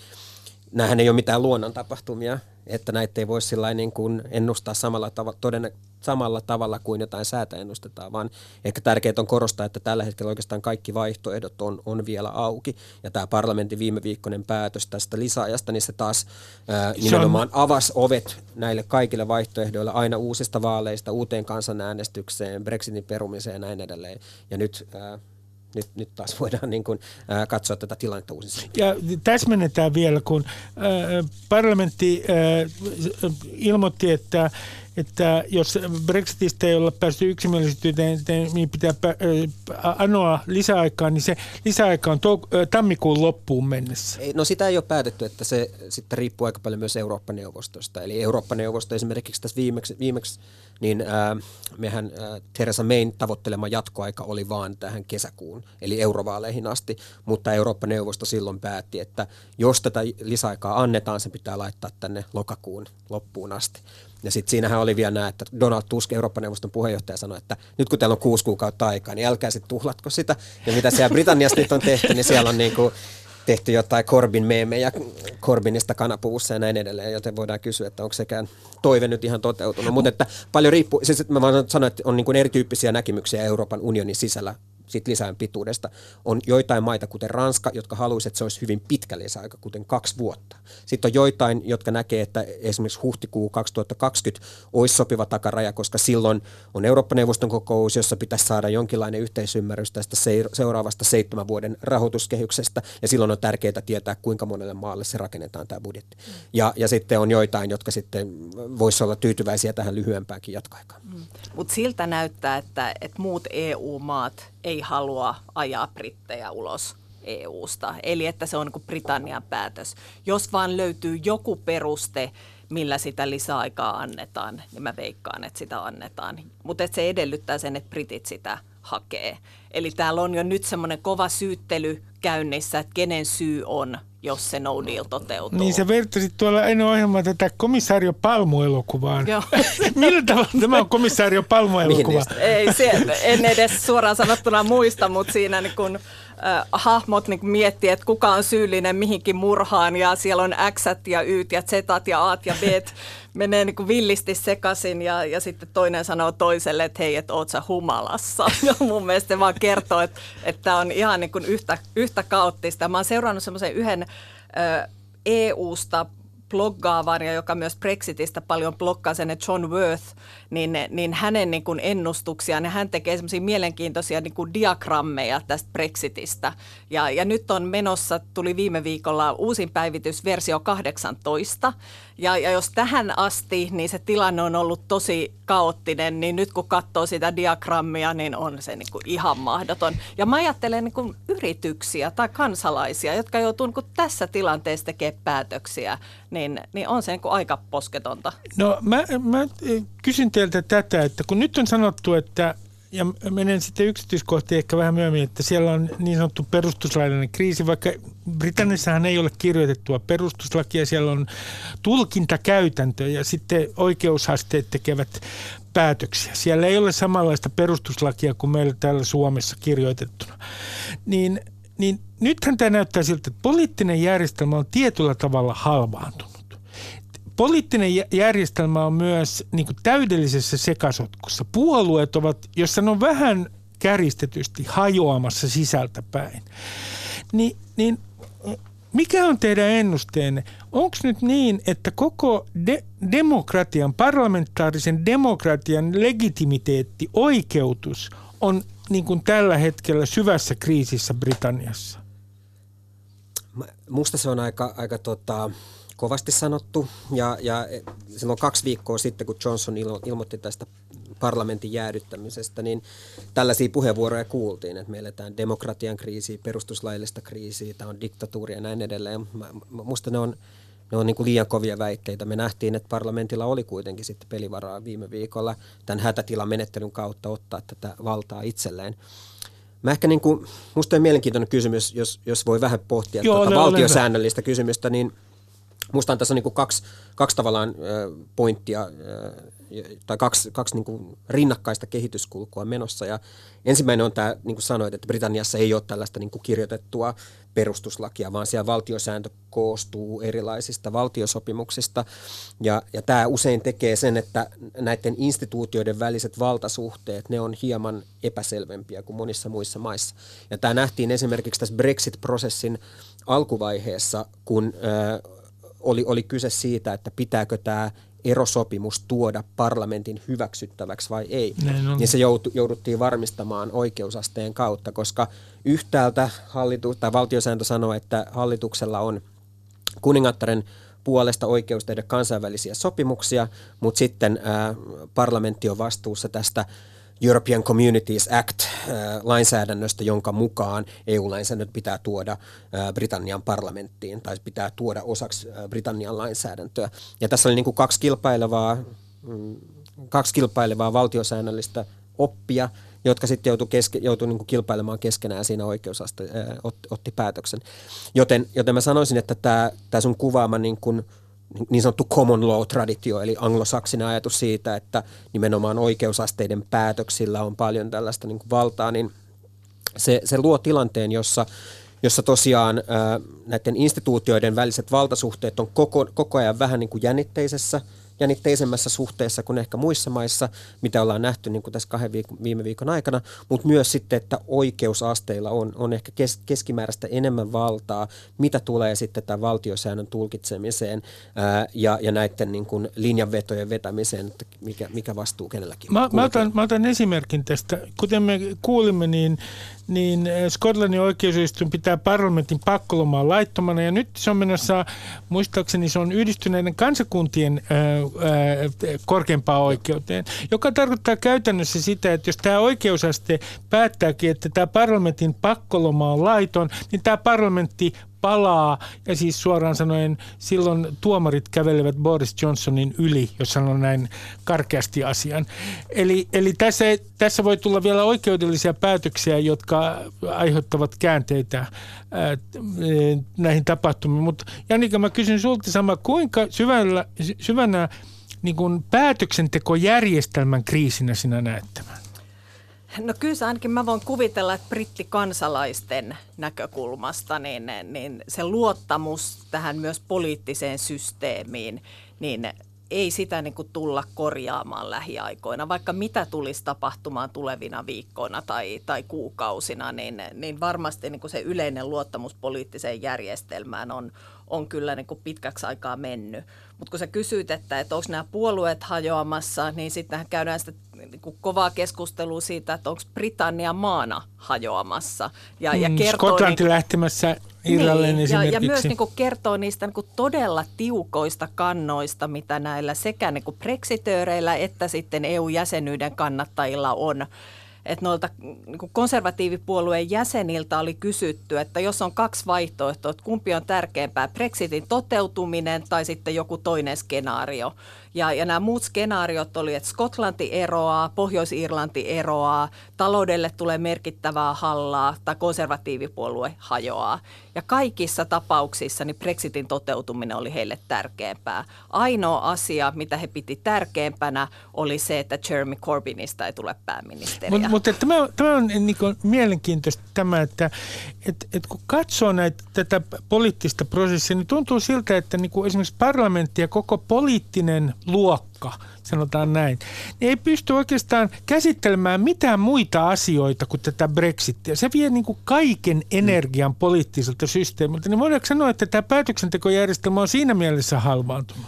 E: näähän ei ole mitään luonnon tapahtumia, että näitä ei voi niin kuin ennustaa samalla, tav- todenne- samalla tavalla kuin jotain säätä ennustetaan, vaan ehkä tärkeää on korostaa, että tällä hetkellä oikeastaan kaikki vaihtoehdot on, on vielä auki. Ja tämä parlamentin viime viikkoinen päätös tästä lisäajasta, niin se taas ää, nimenomaan avasi ovet näille kaikille vaihtoehdoille aina uusista vaaleista, uuteen kansanäänestykseen, Brexitin perumiseen ja näin edelleen. Ja nyt ää, nyt, nyt taas voidaan niin kuin, ää, katsoa tätä tilannetta uusin
A: Ja täsmennetään vielä, kun ää, parlamentti ää, ilmoitti, että että jos Brexitistä ei olla päästy yksimielisyyteen, niin pitää anoa lisäaikaa, niin se lisäaika on tammikuun loppuun mennessä.
E: Ei, no sitä ei ole päätetty, että se sitten riippuu aika paljon myös Eurooppa-neuvostosta. Eli Eurooppa-neuvosto esimerkiksi tässä viimeksi, viimeksi niin äh, mehän äh, Theresa Mayn tavoittelema jatkoaika oli vaan tähän kesäkuun, eli eurovaaleihin asti, mutta Eurooppa-neuvosto silloin päätti, että jos tätä lisäaikaa annetaan, se pitää laittaa tänne lokakuun loppuun asti. Ja sitten siinähän oli vielä nämä, että Donald Tusk, Eurooppa-neuvoston puheenjohtaja, sanoi, että nyt kun teillä on kuusi kuukautta aikaa, niin älkää sitten tuhlatko sitä. Ja mitä siellä Britanniassa nyt on tehty, niin siellä on niin kuin tehty jotain Corbin meemejä Corbinista kanapuvussa ja näin edelleen, joten voidaan kysyä, että onko sekään toive nyt ihan toteutunut. Mutta että paljon riippuu, siis mä vaan sanoin, että on niin erityyppisiä näkemyksiä Euroopan unionin sisällä sit lisään pituudesta. On joitain maita, kuten Ranska, jotka haluaisivat, että se olisi hyvin pitkä lisäaika, kuten kaksi vuotta. Sitten on joitain, jotka näkee, että esimerkiksi huhtikuu 2020 olisi sopiva takaraja, koska silloin on Eurooppa-neuvoston kokous, jossa pitäisi saada jonkinlainen yhteisymmärrys tästä seuraavasta seitsemän vuoden rahoituskehyksestä, ja silloin on tärkeää tietää, kuinka monelle maalle se rakennetaan tämä budjetti. Mm. Ja, ja sitten on joitain, jotka sitten voisi olla tyytyväisiä tähän lyhyempäänkin jatkoaikaan. Mm.
D: Mutta siltä näyttää, että, että muut EU-maat ei halua ajaa brittejä ulos EUsta. Eli että se on niin Britannian päätös. Jos vaan löytyy joku peruste, millä sitä lisäaikaa annetaan, niin mä veikkaan, että sitä annetaan. Mutta se edellyttää sen, että britit sitä hakee. Eli täällä on jo nyt semmoinen kova syyttely käynnissä, että kenen syy on, jos se no deal toteutuu.
A: Niin sä vertasit tuolla ennen ohjelmaa tätä komissaario Palmu-elokuvaan. Joo. Millä tavalla tämä on komissaario Palmu-elokuva?
D: Ei, se, en edes suoraan sanottuna muista, mutta siinä niin kun, äh, hahmot niin miettii, että kuka on syyllinen mihinkin murhaan ja siellä on X ja Y ja Z ja A ja B menee niin kuin villisti sekaisin ja, ja sitten toinen sanoo toiselle, että hei, että oot sä humalassa. Ja mun mielestä se vaan kertoo, että, että on ihan niin kuin yhtä, yhtä kaoottista. Mä oon seurannut semmoisen yhden ö, EU-sta bloggaavan ja joka myös Brexitistä paljon blokkaa sen, John Worth, niin, niin hänen niin kuin ennustuksiaan, niin hän tekee semmoisia mielenkiintoisia niin kuin diagrammeja tästä Brexitistä. Ja, ja nyt on menossa, tuli viime viikolla uusin päivitys versio 18, ja, ja jos tähän asti, niin se tilanne on ollut tosi kaoottinen, niin nyt kun katsoo sitä diagrammia, niin on se niin kuin ihan mahdoton. Ja mä ajattelen niin kuin yrityksiä tai kansalaisia, jotka joutuu niin kuin tässä tilanteessa tekemään päätöksiä, niin, niin on se niin kuin aika posketonta.
A: No mä, mä kysyn teiltä tätä, että kun nyt on sanottu, että ja menen sitten yksityiskohtiin ehkä vähän myöhemmin, että siellä on niin sanottu perustuslaillinen kriisi, vaikka Britanniassahan ei ole kirjoitettua perustuslakia, siellä on tulkintakäytäntö ja sitten oikeusasteet tekevät päätöksiä. Siellä ei ole samanlaista perustuslakia kuin meillä täällä Suomessa kirjoitettuna. Niin, niin nythän tämä näyttää siltä, että poliittinen järjestelmä on tietyllä tavalla halvaantunut poliittinen järjestelmä on myös niin kuin täydellisessä sekasotkussa. Puolueet ovat, jos on vähän käristetysti, hajoamassa sisältäpäin. Ni, niin mikä on teidän ennusteenne? Onko nyt niin, että koko de- demokratian, parlamentaarisen demokratian legitimiteetti, oikeutus on niin kuin tällä hetkellä syvässä kriisissä Britanniassa?
E: Musta se on aika, aika tota, kovasti sanottu. Ja, ja silloin kaksi viikkoa sitten, kun Johnson ilmoitti tästä parlamentin jäädyttämisestä, niin tällaisia puheenvuoroja kuultiin, että me eletään demokratian kriisiä, perustuslaillista kriisiä, tämä on diktatuuria ja näin edelleen. Minusta ne on, ne on niin kuin liian kovia väitteitä. Me nähtiin, että parlamentilla oli kuitenkin sitten pelivaraa viime viikolla tämän hätätilan menettelyn kautta ottaa tätä valtaa itselleen. Mä ehkä niin kuin, musta on mielenkiintoinen kysymys, jos, jos voi vähän pohtia Joo, tuota valtiosäännöllistä kysymystä, niin – Musta on tässä niin kuin kaksi, kaksi tavallaan pointtia tai kaksi, kaksi niin kuin rinnakkaista kehityskulkua menossa. Ja ensimmäinen on tämä, niin kuin sanoit, että Britanniassa ei ole tällaista niin kirjoitettua perustuslakia, vaan siellä valtiosääntö koostuu erilaisista valtiosopimuksista. Ja, ja tämä usein tekee sen, että näiden instituutioiden väliset valtasuhteet, ne on hieman epäselvempiä kuin monissa muissa maissa. Ja tämä nähtiin esimerkiksi tässä Brexit-prosessin alkuvaiheessa, kun äh, oli, oli kyse siitä, että pitääkö tämä erosopimus tuoda parlamentin hyväksyttäväksi vai ei. Niin se joutu, jouduttiin varmistamaan oikeusasteen kautta, koska yhtäältä hallitus, tai valtiosääntö sanoo, että hallituksella on kuningattaren puolesta oikeus tehdä kansainvälisiä sopimuksia, mutta sitten ää, parlamentti on vastuussa tästä European Communities Act-lainsäädännöstä, jonka mukaan EU-lainsäädännöt pitää tuoda Britannian parlamenttiin tai pitää tuoda osaksi Britannian lainsäädäntöä. Ja tässä oli niin kuin kaksi kilpailevaa, mm, kaksi kilpailevaa valtiosäännöllistä oppia, jotka sitten joutui, keske, joutui niin kilpailemaan keskenään siinä oikeusaste otti, otti päätöksen. Joten, joten mä sanoisin, että tämä, tämä sun kuvaama niin kuin, niin sanottu common law-traditio, eli anglosaksinen ajatus siitä, että nimenomaan oikeusasteiden päätöksillä on paljon tällaista niin kuin valtaa, niin se, se luo tilanteen, jossa, jossa tosiaan ää, näiden instituutioiden väliset valtasuhteet on koko, koko ajan vähän niin kuin jännitteisessä – jännitteisemmässä suhteessa kuin ehkä muissa maissa, mitä ollaan nähty niin kuin tässä kahden viikon, viime viikon aikana, mutta myös sitten, että oikeusasteilla on, on ehkä kes, keskimääräistä enemmän valtaa, mitä tulee sitten tämän valtiosäännön tulkitsemiseen ää, ja, ja näiden niin kuin linjanvetojen vetämiseen, että mikä, mikä vastuu kenelläkin.
A: Mä, mä, otan, mä otan esimerkin tästä. Kuten me kuulimme, niin niin eh, Skotlannin oikeusistuin pitää parlamentin pakkolomaa laittomana. Ja nyt se on menossa, muistaakseni se on yhdistyneiden kansakuntien ää, ää, korkeampaan oikeuteen, joka tarkoittaa käytännössä sitä, että jos tämä oikeusaste päättääkin, että tämä parlamentin pakkoloma on laiton, niin tämä parlamentti palaa ja siis suoraan sanoen silloin tuomarit kävelevät Boris Johnsonin yli, jos sanon näin karkeasti asian. Eli, eli tässä, tässä voi tulla vielä oikeudellisia päätöksiä, jotka aiheuttavat käänteitä ää, näihin tapahtumiin. Mutta Janika, mä kysyn sulta sama, kuinka syvällä, syvänä niin kuin päätöksentekojärjestelmän kriisinä sinä näet tämän?
D: No kyllä ainakin mä voin kuvitella, että brittikansalaisten näkökulmasta niin, niin se luottamus tähän myös poliittiseen systeemiin, niin ei sitä niin kuin tulla korjaamaan lähiaikoina. Vaikka mitä tulisi tapahtumaan tulevina viikkoina tai, tai kuukausina, niin, niin varmasti niin kuin se yleinen luottamus poliittiseen järjestelmään on, on kyllä niin kuin pitkäksi aikaa mennyt. Mutta kun sä kysyt, että, että onko nämä puolueet hajoamassa, niin sitten käydään sitä niin kuin kovaa keskustelua siitä, että onko Britannia maana hajoamassa.
A: Ja, mm, ja kertoo, Skotlanti niin, lähtemässä Irlannin niin,
D: ja, ja myös niin kuin kertoo niistä niin kuin todella tiukoista kannoista, mitä näillä sekä niin kuin brexitööreillä että sitten EU-jäsenyyden kannattajilla on että noilta niin konservatiivipuolueen jäseniltä oli kysytty, että jos on kaksi vaihtoehtoa, että kumpi on tärkeämpää, Brexitin toteutuminen tai sitten joku toinen skenaario. Ja, ja nämä muut skenaariot oli, että Skotlanti eroaa, Pohjois-Irlanti eroaa, taloudelle tulee merkittävää hallaa tai konservatiivipuolue hajoaa. Ja kaikissa tapauksissa niin Brexitin toteutuminen oli heille tärkeämpää. Ainoa asia, mitä he piti tärkeämpänä, oli se, että Jeremy Corbynista ei tule pääministeriä.
A: Mutta mut, tämä, tämä on niin kuin, mielenkiintoista tämä, että et, et kun katsoo näitä, tätä poliittista prosessia, niin tuntuu siltä, että niin kuin esimerkiksi parlamentti ja koko poliittinen luokka, sanotaan näin, niin ei pysty oikeastaan käsittelemään mitään muita asioita kuin tätä Brexitia. Se vie niin kuin kaiken energian mm. poliittiselta systeemiltä. Niin voidaanko sanoa, että tämä päätöksentekojärjestelmä on siinä mielessä halvaantunut?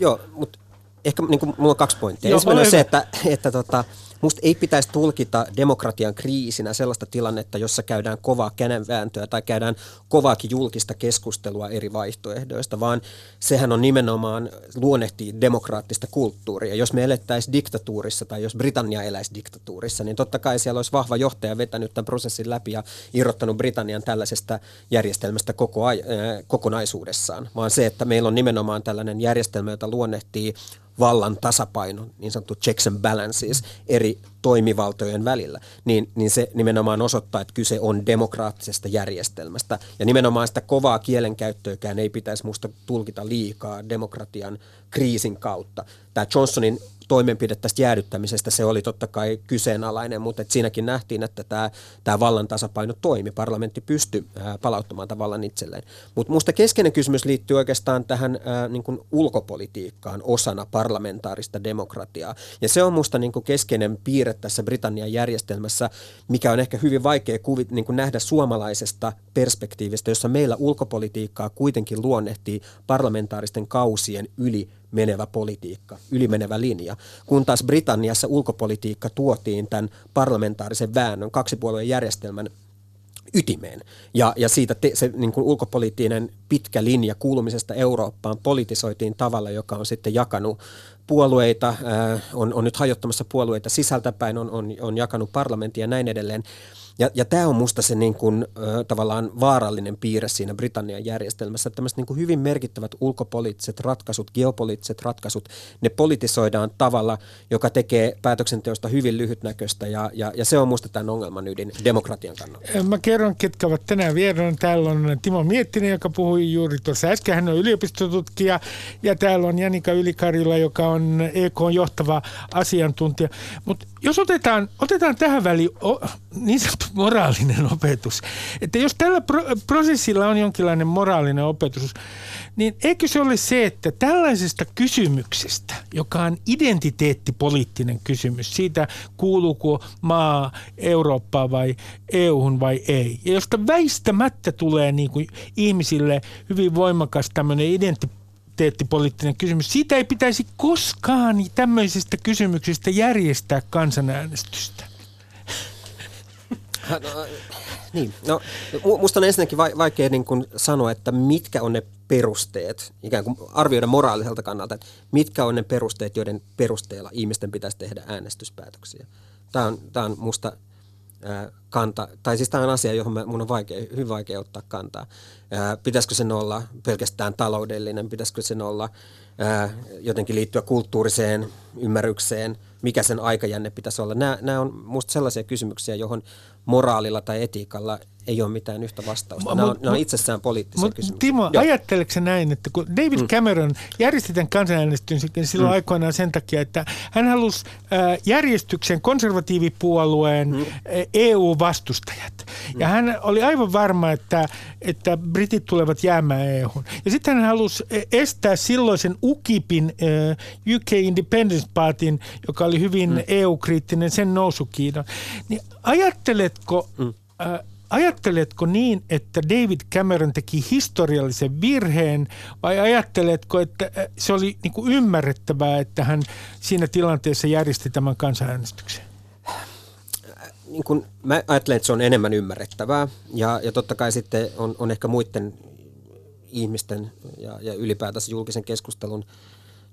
E: Joo, mutta ehkä niin kuin, mulla on kaksi pointtia. Joo, Ensimmäinen on se, että, että tota, Musta ei pitäisi tulkita demokratian kriisinä sellaista tilannetta, jossa käydään kovaa känenvääntöä tai käydään kovaakin julkista keskustelua eri vaihtoehdoista, vaan sehän on nimenomaan luonnehtii demokraattista kulttuuria. Jos me elettäisiin diktatuurissa tai jos Britannia eläisi diktatuurissa, niin totta kai siellä olisi vahva johtaja vetänyt tämän prosessin läpi ja irrottanut Britannian tällaisesta järjestelmästä koko, äh, kokonaisuudessaan, vaan se, että meillä on nimenomaan tällainen järjestelmä, jota luonnehtii vallan tasapaino, niin sanottu checks and balances eri toimivaltojen välillä, niin, niin se nimenomaan osoittaa, että kyse on demokraattisesta järjestelmästä. Ja nimenomaan sitä kovaa kielenkäyttöäkään ei pitäisi musta tulkita liikaa demokratian kriisin kautta. Tämä Johnsonin toimenpide tästä jäädyttämisestä, se oli totta kai kyseenalainen, mutta et siinäkin nähtiin, että tämä, tämä vallan tasapaino toimi. Parlamentti pystyi palauttamaan tämän vallan itselleen. Mutta minusta keskeinen kysymys liittyy oikeastaan tähän ää, niin kuin ulkopolitiikkaan osana parlamentaarista demokratiaa. Ja se on minusta niin keskeinen piirre tässä Britannian järjestelmässä, mikä on ehkä hyvin vaikea kuvit, niin kuin nähdä suomalaisesta perspektiivistä, jossa meillä ulkopolitiikkaa kuitenkin luonnehtii parlamentaaristen kausien yli menevä politiikka, ylimenevä linja. Kun taas Britanniassa ulkopolitiikka tuotiin tämän parlamentaarisen väännön, kaksipuolueen järjestelmän ytimeen. Ja, ja siitä te, se niin kuin ulkopoliittinen pitkä linja kuulumisesta Eurooppaan politisoitiin tavalla, joka on sitten jakanut puolueita, äh, on, on nyt hajottamassa puolueita sisältäpäin, on, on, on jakanut parlamenttia ja näin edelleen. Ja, ja tämä on musta se niin kuin, ö, tavallaan vaarallinen piirre siinä Britannian järjestelmässä, että tämmöiset niin kuin hyvin merkittävät ulkopoliittiset ratkaisut, geopoliittiset ratkaisut, ne politisoidaan tavalla, joka tekee päätöksenteosta hyvin lyhytnäköistä ja, ja, ja se on musta tämän ongelman ydin demokratian kannalta.
A: Mä kerron, ketkä ovat tänään vieraana. Täällä on Timo Miettinen, joka puhui juuri tuossa äsken. Hän on yliopistotutkija ja täällä on Janika Ylikarila, joka on EK johtava asiantuntija. Mutta jos otetaan, otetaan tähän väliin niin sanottu moraalinen opetus, että jos tällä pro- prosessilla on jonkinlainen moraalinen opetus, niin eikö se ole se, että tällaisesta kysymyksestä, joka on identiteettipoliittinen kysymys, siitä kuuluuko maa Eurooppaan vai EUhun vai ei, ja josta väistämättä tulee niin kuin ihmisille hyvin voimakas tämmöinen identiteetti identiteettipoliittinen kysymys. Siitä ei pitäisi koskaan tämmöisistä kysymyksistä järjestää kansanäänestystä.
E: No, niin, no, musta on ensinnäkin vaikea niin kuin sanoa, että mitkä on ne perusteet, ikään kuin arvioida moraaliselta kannalta, että mitkä on ne perusteet, joiden perusteella ihmisten pitäisi tehdä äänestyspäätöksiä. Tämä on, tämä on musta kanta, tai siis tämä on asia, johon mun on vaikea, hyvin vaikea ottaa kantaa. Pitäisikö sen olla pelkästään taloudellinen, pitäisikö sen olla jotenkin liittyä kulttuuriseen ymmärrykseen, mikä sen aikajänne pitäisi olla. Nämä, nämä on minusta sellaisia kysymyksiä, johon moraalilla tai etiikalla ei ole mitään yhtä vastausta. Nämä on, nämä on itsessään poliittisia mut, kysymyksiä.
A: Timo, ajatteleeko näin, että kun David mm. Cameron järjesti tämän kansanäänestyksen silloin mm. aikoinaan sen takia, että hän halusi äh, järjestyksen konservatiivipuolueen mm. EU-vastustajat. Mm. Ja hän oli aivan varma, että, että britit tulevat jäämään EUhun. Ja sitten hän halusi estää silloisen UKIPin, äh, UK Independence Partyn, joka oli hyvin mm. EU-kriittinen, sen nousu Kiinan. Niin ajatteletko... Mm. Äh, Ajatteletko niin, että David Cameron teki historiallisen virheen vai ajatteletko, että äh, se oli niin kuin ymmärrettävää, että hän siinä tilanteessa järjesti tämän kansanäänestyksen?
E: Niin kun, mä ajattelen, että se on enemmän ymmärrettävää ja, ja totta kai sitten on, on ehkä muiden ihmisten ja, ja ylipäätänsä julkisen keskustelun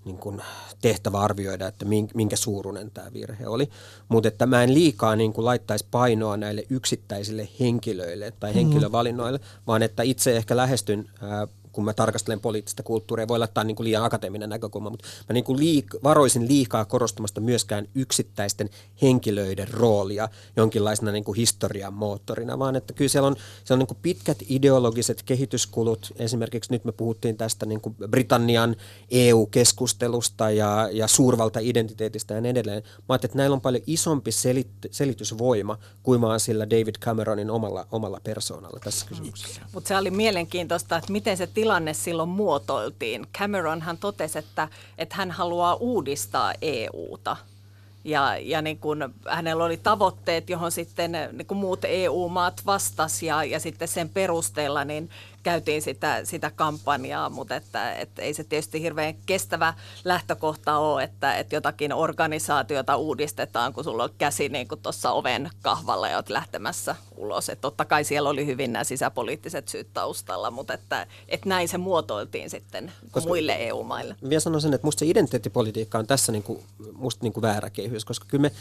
E: niin kuin tehtävä arvioida, että minkä suuruinen tämä virhe oli. Mutta että mä en liikaa niin kuin laittaisi painoa näille yksittäisille henkilöille tai mm-hmm. henkilövalinnoille, mm. vaan että itse ehkä lähestyn ää, kun mä tarkastelen poliittista kulttuuria, voi laittaa niin kuin liian akateeminen näkökulma, mutta mä niin kuin liik- varoisin liikaa korostamasta myöskään yksittäisten henkilöiden roolia jonkinlaisena niin kuin historian moottorina, vaan että kyllä siellä on, siellä on niin kuin pitkät ideologiset kehityskulut. Esimerkiksi nyt me puhuttiin tästä niin kuin Britannian EU-keskustelusta ja, ja suurvalta-identiteetistä ja niin edelleen. Mä ajattelin, että näillä on paljon isompi selit- selitysvoima kuin vaan sillä David Cameronin omalla, omalla persoonalla tässä kysymyksessä.
D: Mutta se oli mielenkiintoista, että miten se tilanne silloin muotoiltiin. Cameron hän totesi, että, että hän haluaa uudistaa EUta. Ja, ja niin kun hänellä oli tavoitteet, johon sitten niin kun muut EU-maat vastasi ja, ja sitten sen perusteella niin käytiin sitä, sitä kampanjaa, mutta että, että ei se tietysti hirveän kestävä lähtökohta ole, että, että jotakin organisaatiota uudistetaan, kun sulla on käsi niin kuin tuossa oven kahvalla ja olet lähtemässä ulos. Että totta kai siellä oli hyvin nämä sisäpoliittiset syyt taustalla, mutta että, että näin se muotoiltiin sitten koska muille EU-maille.
E: Vielä sanon sen, että musta se identiteettipolitiikka on tässä niin kuin, musta niin kuin väärä kehys, koska kyllä me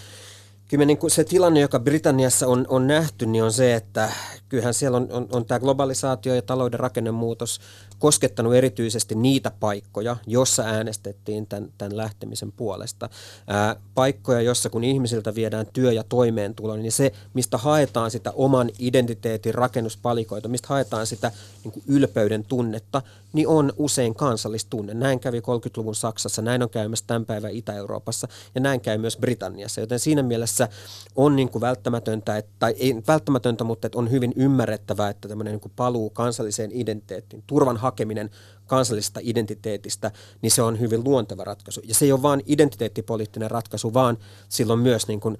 E: kyllä niin kuin se tilanne, joka Britanniassa on, on nähty, niin on se, että kyllähän siellä on, on, on tämä globalisaatio ja talouden rakennemuutos koskettanut erityisesti niitä paikkoja, jossa äänestettiin tämän, tämän lähtemisen puolesta. Ää, paikkoja, jossa kun ihmisiltä viedään työ ja toimeentulo, niin se, mistä haetaan sitä oman identiteetin rakennuspalikoita, mistä haetaan sitä niin kuin ylpeyden tunnetta, niin on usein kansallistunne. Näin kävi 30-luvun Saksassa, näin on käymässä tämän päivän Itä-Euroopassa ja näin käy myös Britanniassa. Joten siinä mielessä on niin kuin välttämätöntä, että, tai ei välttämätöntä, mutta että on hyvin ymmärrettävää, että tämmöinen niin kuin paluu kansalliseen identiteettiin, turvan hakeminen kansallisesta identiteetistä, niin se on hyvin luonteva ratkaisu. Ja se ei ole vain identiteettipoliittinen ratkaisu, vaan silloin myös niin kuin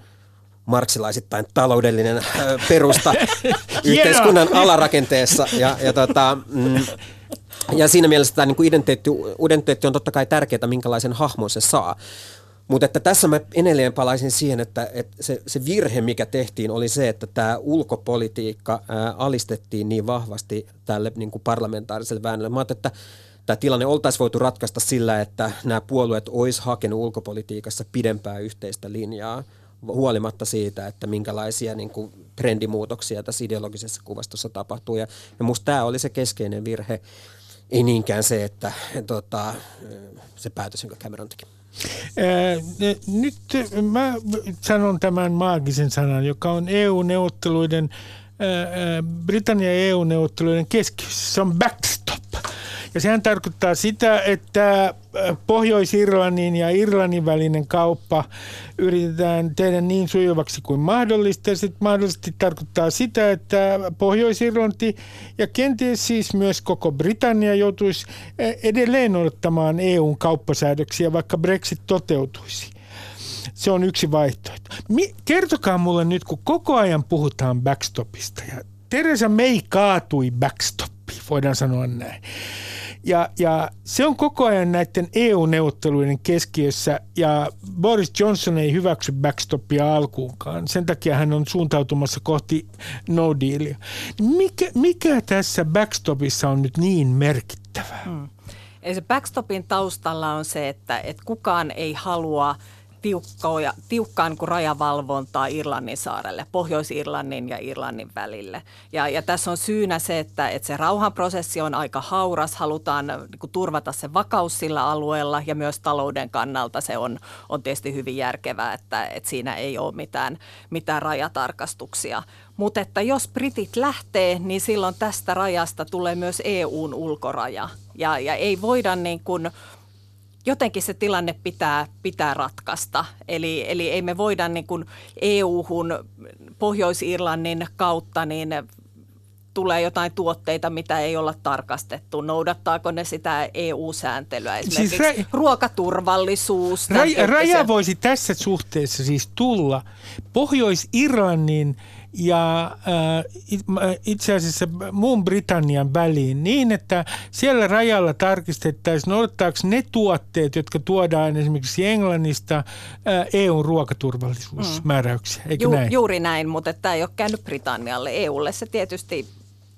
E: marksilaisittain taloudellinen perusta yhteiskunnan alarakenteessa. Ja, ja tota, mm, Ja siinä mielessä tämä niin kuin identiteetti, identiteetti on totta kai tärkeää, minkälaisen hahmon se saa. Mutta että tässä mä edelleen palaisin siihen, että, että se, se virhe, mikä tehtiin, oli se, että tämä ulkopolitiikka ää, alistettiin niin vahvasti tälle niin kuin parlamentaariselle väännölle. Mä että tämä tilanne oltaisiin voitu ratkaista sillä, että nämä puolueet olisi hakenut ulkopolitiikassa pidempää yhteistä linjaa huolimatta siitä, että minkälaisia niin kuin, trendimuutoksia tässä ideologisessa kuvastossa tapahtuu. Ja, ja musta tämä oli se keskeinen virhe, ei niinkään se, että tota, se päätös, jonka Cameron teki.
A: Nyt mä sanon tämän maagisen sanan, joka on EU-neuvotteluiden, Britannian EU-neuvotteluiden keskiössä. Se on backstop. Ja sehän tarkoittaa sitä, että Pohjois-Irlannin ja Irlannin välinen kauppa yritetään tehdä niin sujuvaksi kuin mahdollista. Se mahdollisesti tarkoittaa sitä, että Pohjois-Irlanti ja kenties siis myös koko Britannia joutuisi äh, edelleen odottamaan EUn kauppasäädöksiä, vaikka Brexit toteutuisi. Se on yksi vaihtoehto. kertokaa mulle nyt, kun koko ajan puhutaan backstopista ja Teresa May kaatui backstoppiin, voidaan sanoa näin. Ja, ja se on koko ajan näiden EU-neuvotteluiden keskiössä ja Boris Johnson ei hyväksy backstopia alkuunkaan. Sen takia hän on suuntautumassa kohti no dealia. Mikä, mikä tässä backstopissa on nyt niin merkittävää? Hmm.
D: se backstopin taustalla on se, että, että kukaan ei halua – tiukkoja, tiukkaan kuin rajavalvontaa Irlannin saarelle, Pohjois-Irlannin ja Irlannin välille. Ja, ja tässä on syynä se, että, että se rauhanprosessi on aika hauras, halutaan niin kuin, turvata se vakaus sillä alueella ja myös talouden kannalta se on, on tietysti hyvin järkevää, että, että siinä ei ole mitään, mitään rajatarkastuksia. Mutta että jos britit lähtee, niin silloin tästä rajasta tulee myös EUn ulkoraja. Ja, ja ei voida niin kuin, jotenkin se tilanne pitää, pitää ratkaista. Eli, eli ei me voida niin kuin EU-hun Pohjois-Irlannin kautta niin tulee jotain tuotteita, mitä ei olla tarkastettu. Noudattaako ne sitä EU-sääntelyä, siis esimerkiksi siis ra- ruokaturvallisuus?
A: Raja, raja voisi tässä suhteessa siis tulla Pohjois-Irlannin ja äh, itse asiassa muun Britannian väliin niin, että siellä rajalla tarkistettaisiin, noudattaako ne tuotteet, jotka tuodaan esimerkiksi Englannista äh, EUn ruokaturvallisuusmääräyksiä, eikö Ju, näin?
D: Juuri näin, mutta tämä ei ole käynyt Britannialle. EUlle se tietysti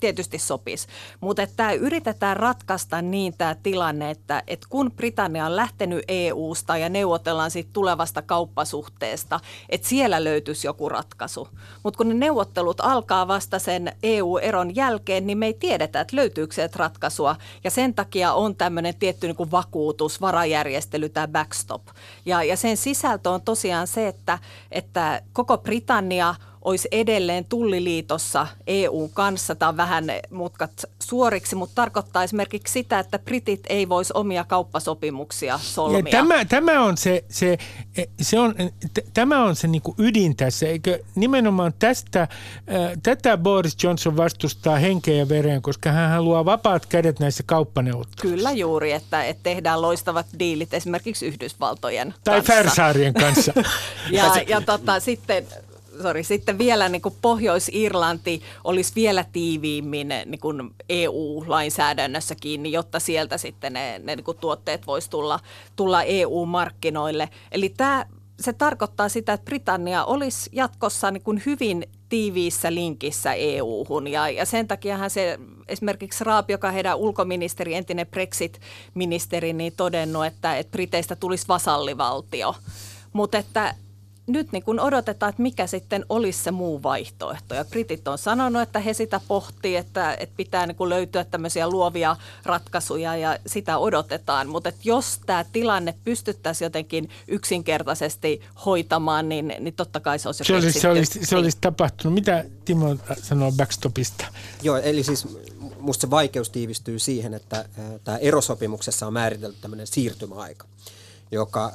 D: tietysti sopisi. Mutta että yritetään ratkaista niin tämä tilanne, että, että kun Britannia on lähtenyt EU-sta ja neuvotellaan siitä tulevasta kauppasuhteesta, että siellä löytyisi joku ratkaisu. Mutta kun ne neuvottelut alkaa vasta sen EU-eron jälkeen, niin me ei tiedetä, että löytyykö se ratkaisua. Ja sen takia on tämmöinen tietty niin kuin vakuutus, varajärjestely, tämä backstop. Ja, ja sen sisältö on tosiaan se, että, että koko Britannia – olisi edelleen tulliliitossa EUn kanssa. Tämä on vähän mutkat suoriksi, mutta tarkoittaa esimerkiksi sitä, että britit ei voisi omia kauppasopimuksia solmia.
A: Ja tämä, tämä on se, se, se, on, tämä on se niin ydin tässä, eikö nimenomaan tästä, tätä Boris Johnson vastustaa henkeä ja veren, koska hän haluaa vapaat kädet näissä kauppaneuvotteluissa.
D: Kyllä juuri, että, että tehdään loistavat diilit esimerkiksi Yhdysvaltojen
A: tai
D: kanssa.
A: Tai Färsaarien kanssa.
D: ja, ja tota, sitten sorry, sitten vielä niin kuin Pohjois-Irlanti olisi vielä tiiviimmin niin kuin EU-lainsäädännössä kiinni, jotta sieltä sitten ne, ne niin kuin tuotteet voisi tulla, tulla EU-markkinoille. Eli tämä se tarkoittaa sitä, että Britannia olisi jatkossa niin kuin hyvin tiiviissä linkissä EU-hun. Ja, ja sen takiahan se esimerkiksi Raap, joka heidän ulkoministeri, entinen Brexit-ministeri, niin todennut, että, että Briteistä tulisi vasallivaltio. Mutta että nyt niin kun odotetaan, että mikä sitten olisi se muu vaihtoehto. Ja Britit on sanonut, että he sitä pohtii, että, että pitää niin löytyä tämmöisiä luovia ratkaisuja ja sitä odotetaan. Mutta jos tämä tilanne pystyttäisiin jotenkin yksinkertaisesti hoitamaan, niin, niin totta kai se olisi
A: se olisi, se olisi, se olisi tapahtunut. Mitä Timo sanoo backstopista?
E: Joo, eli siis musta se vaikeus tiivistyy siihen, että tämä erosopimuksessa on määritelty tämmöinen siirtymäaika joka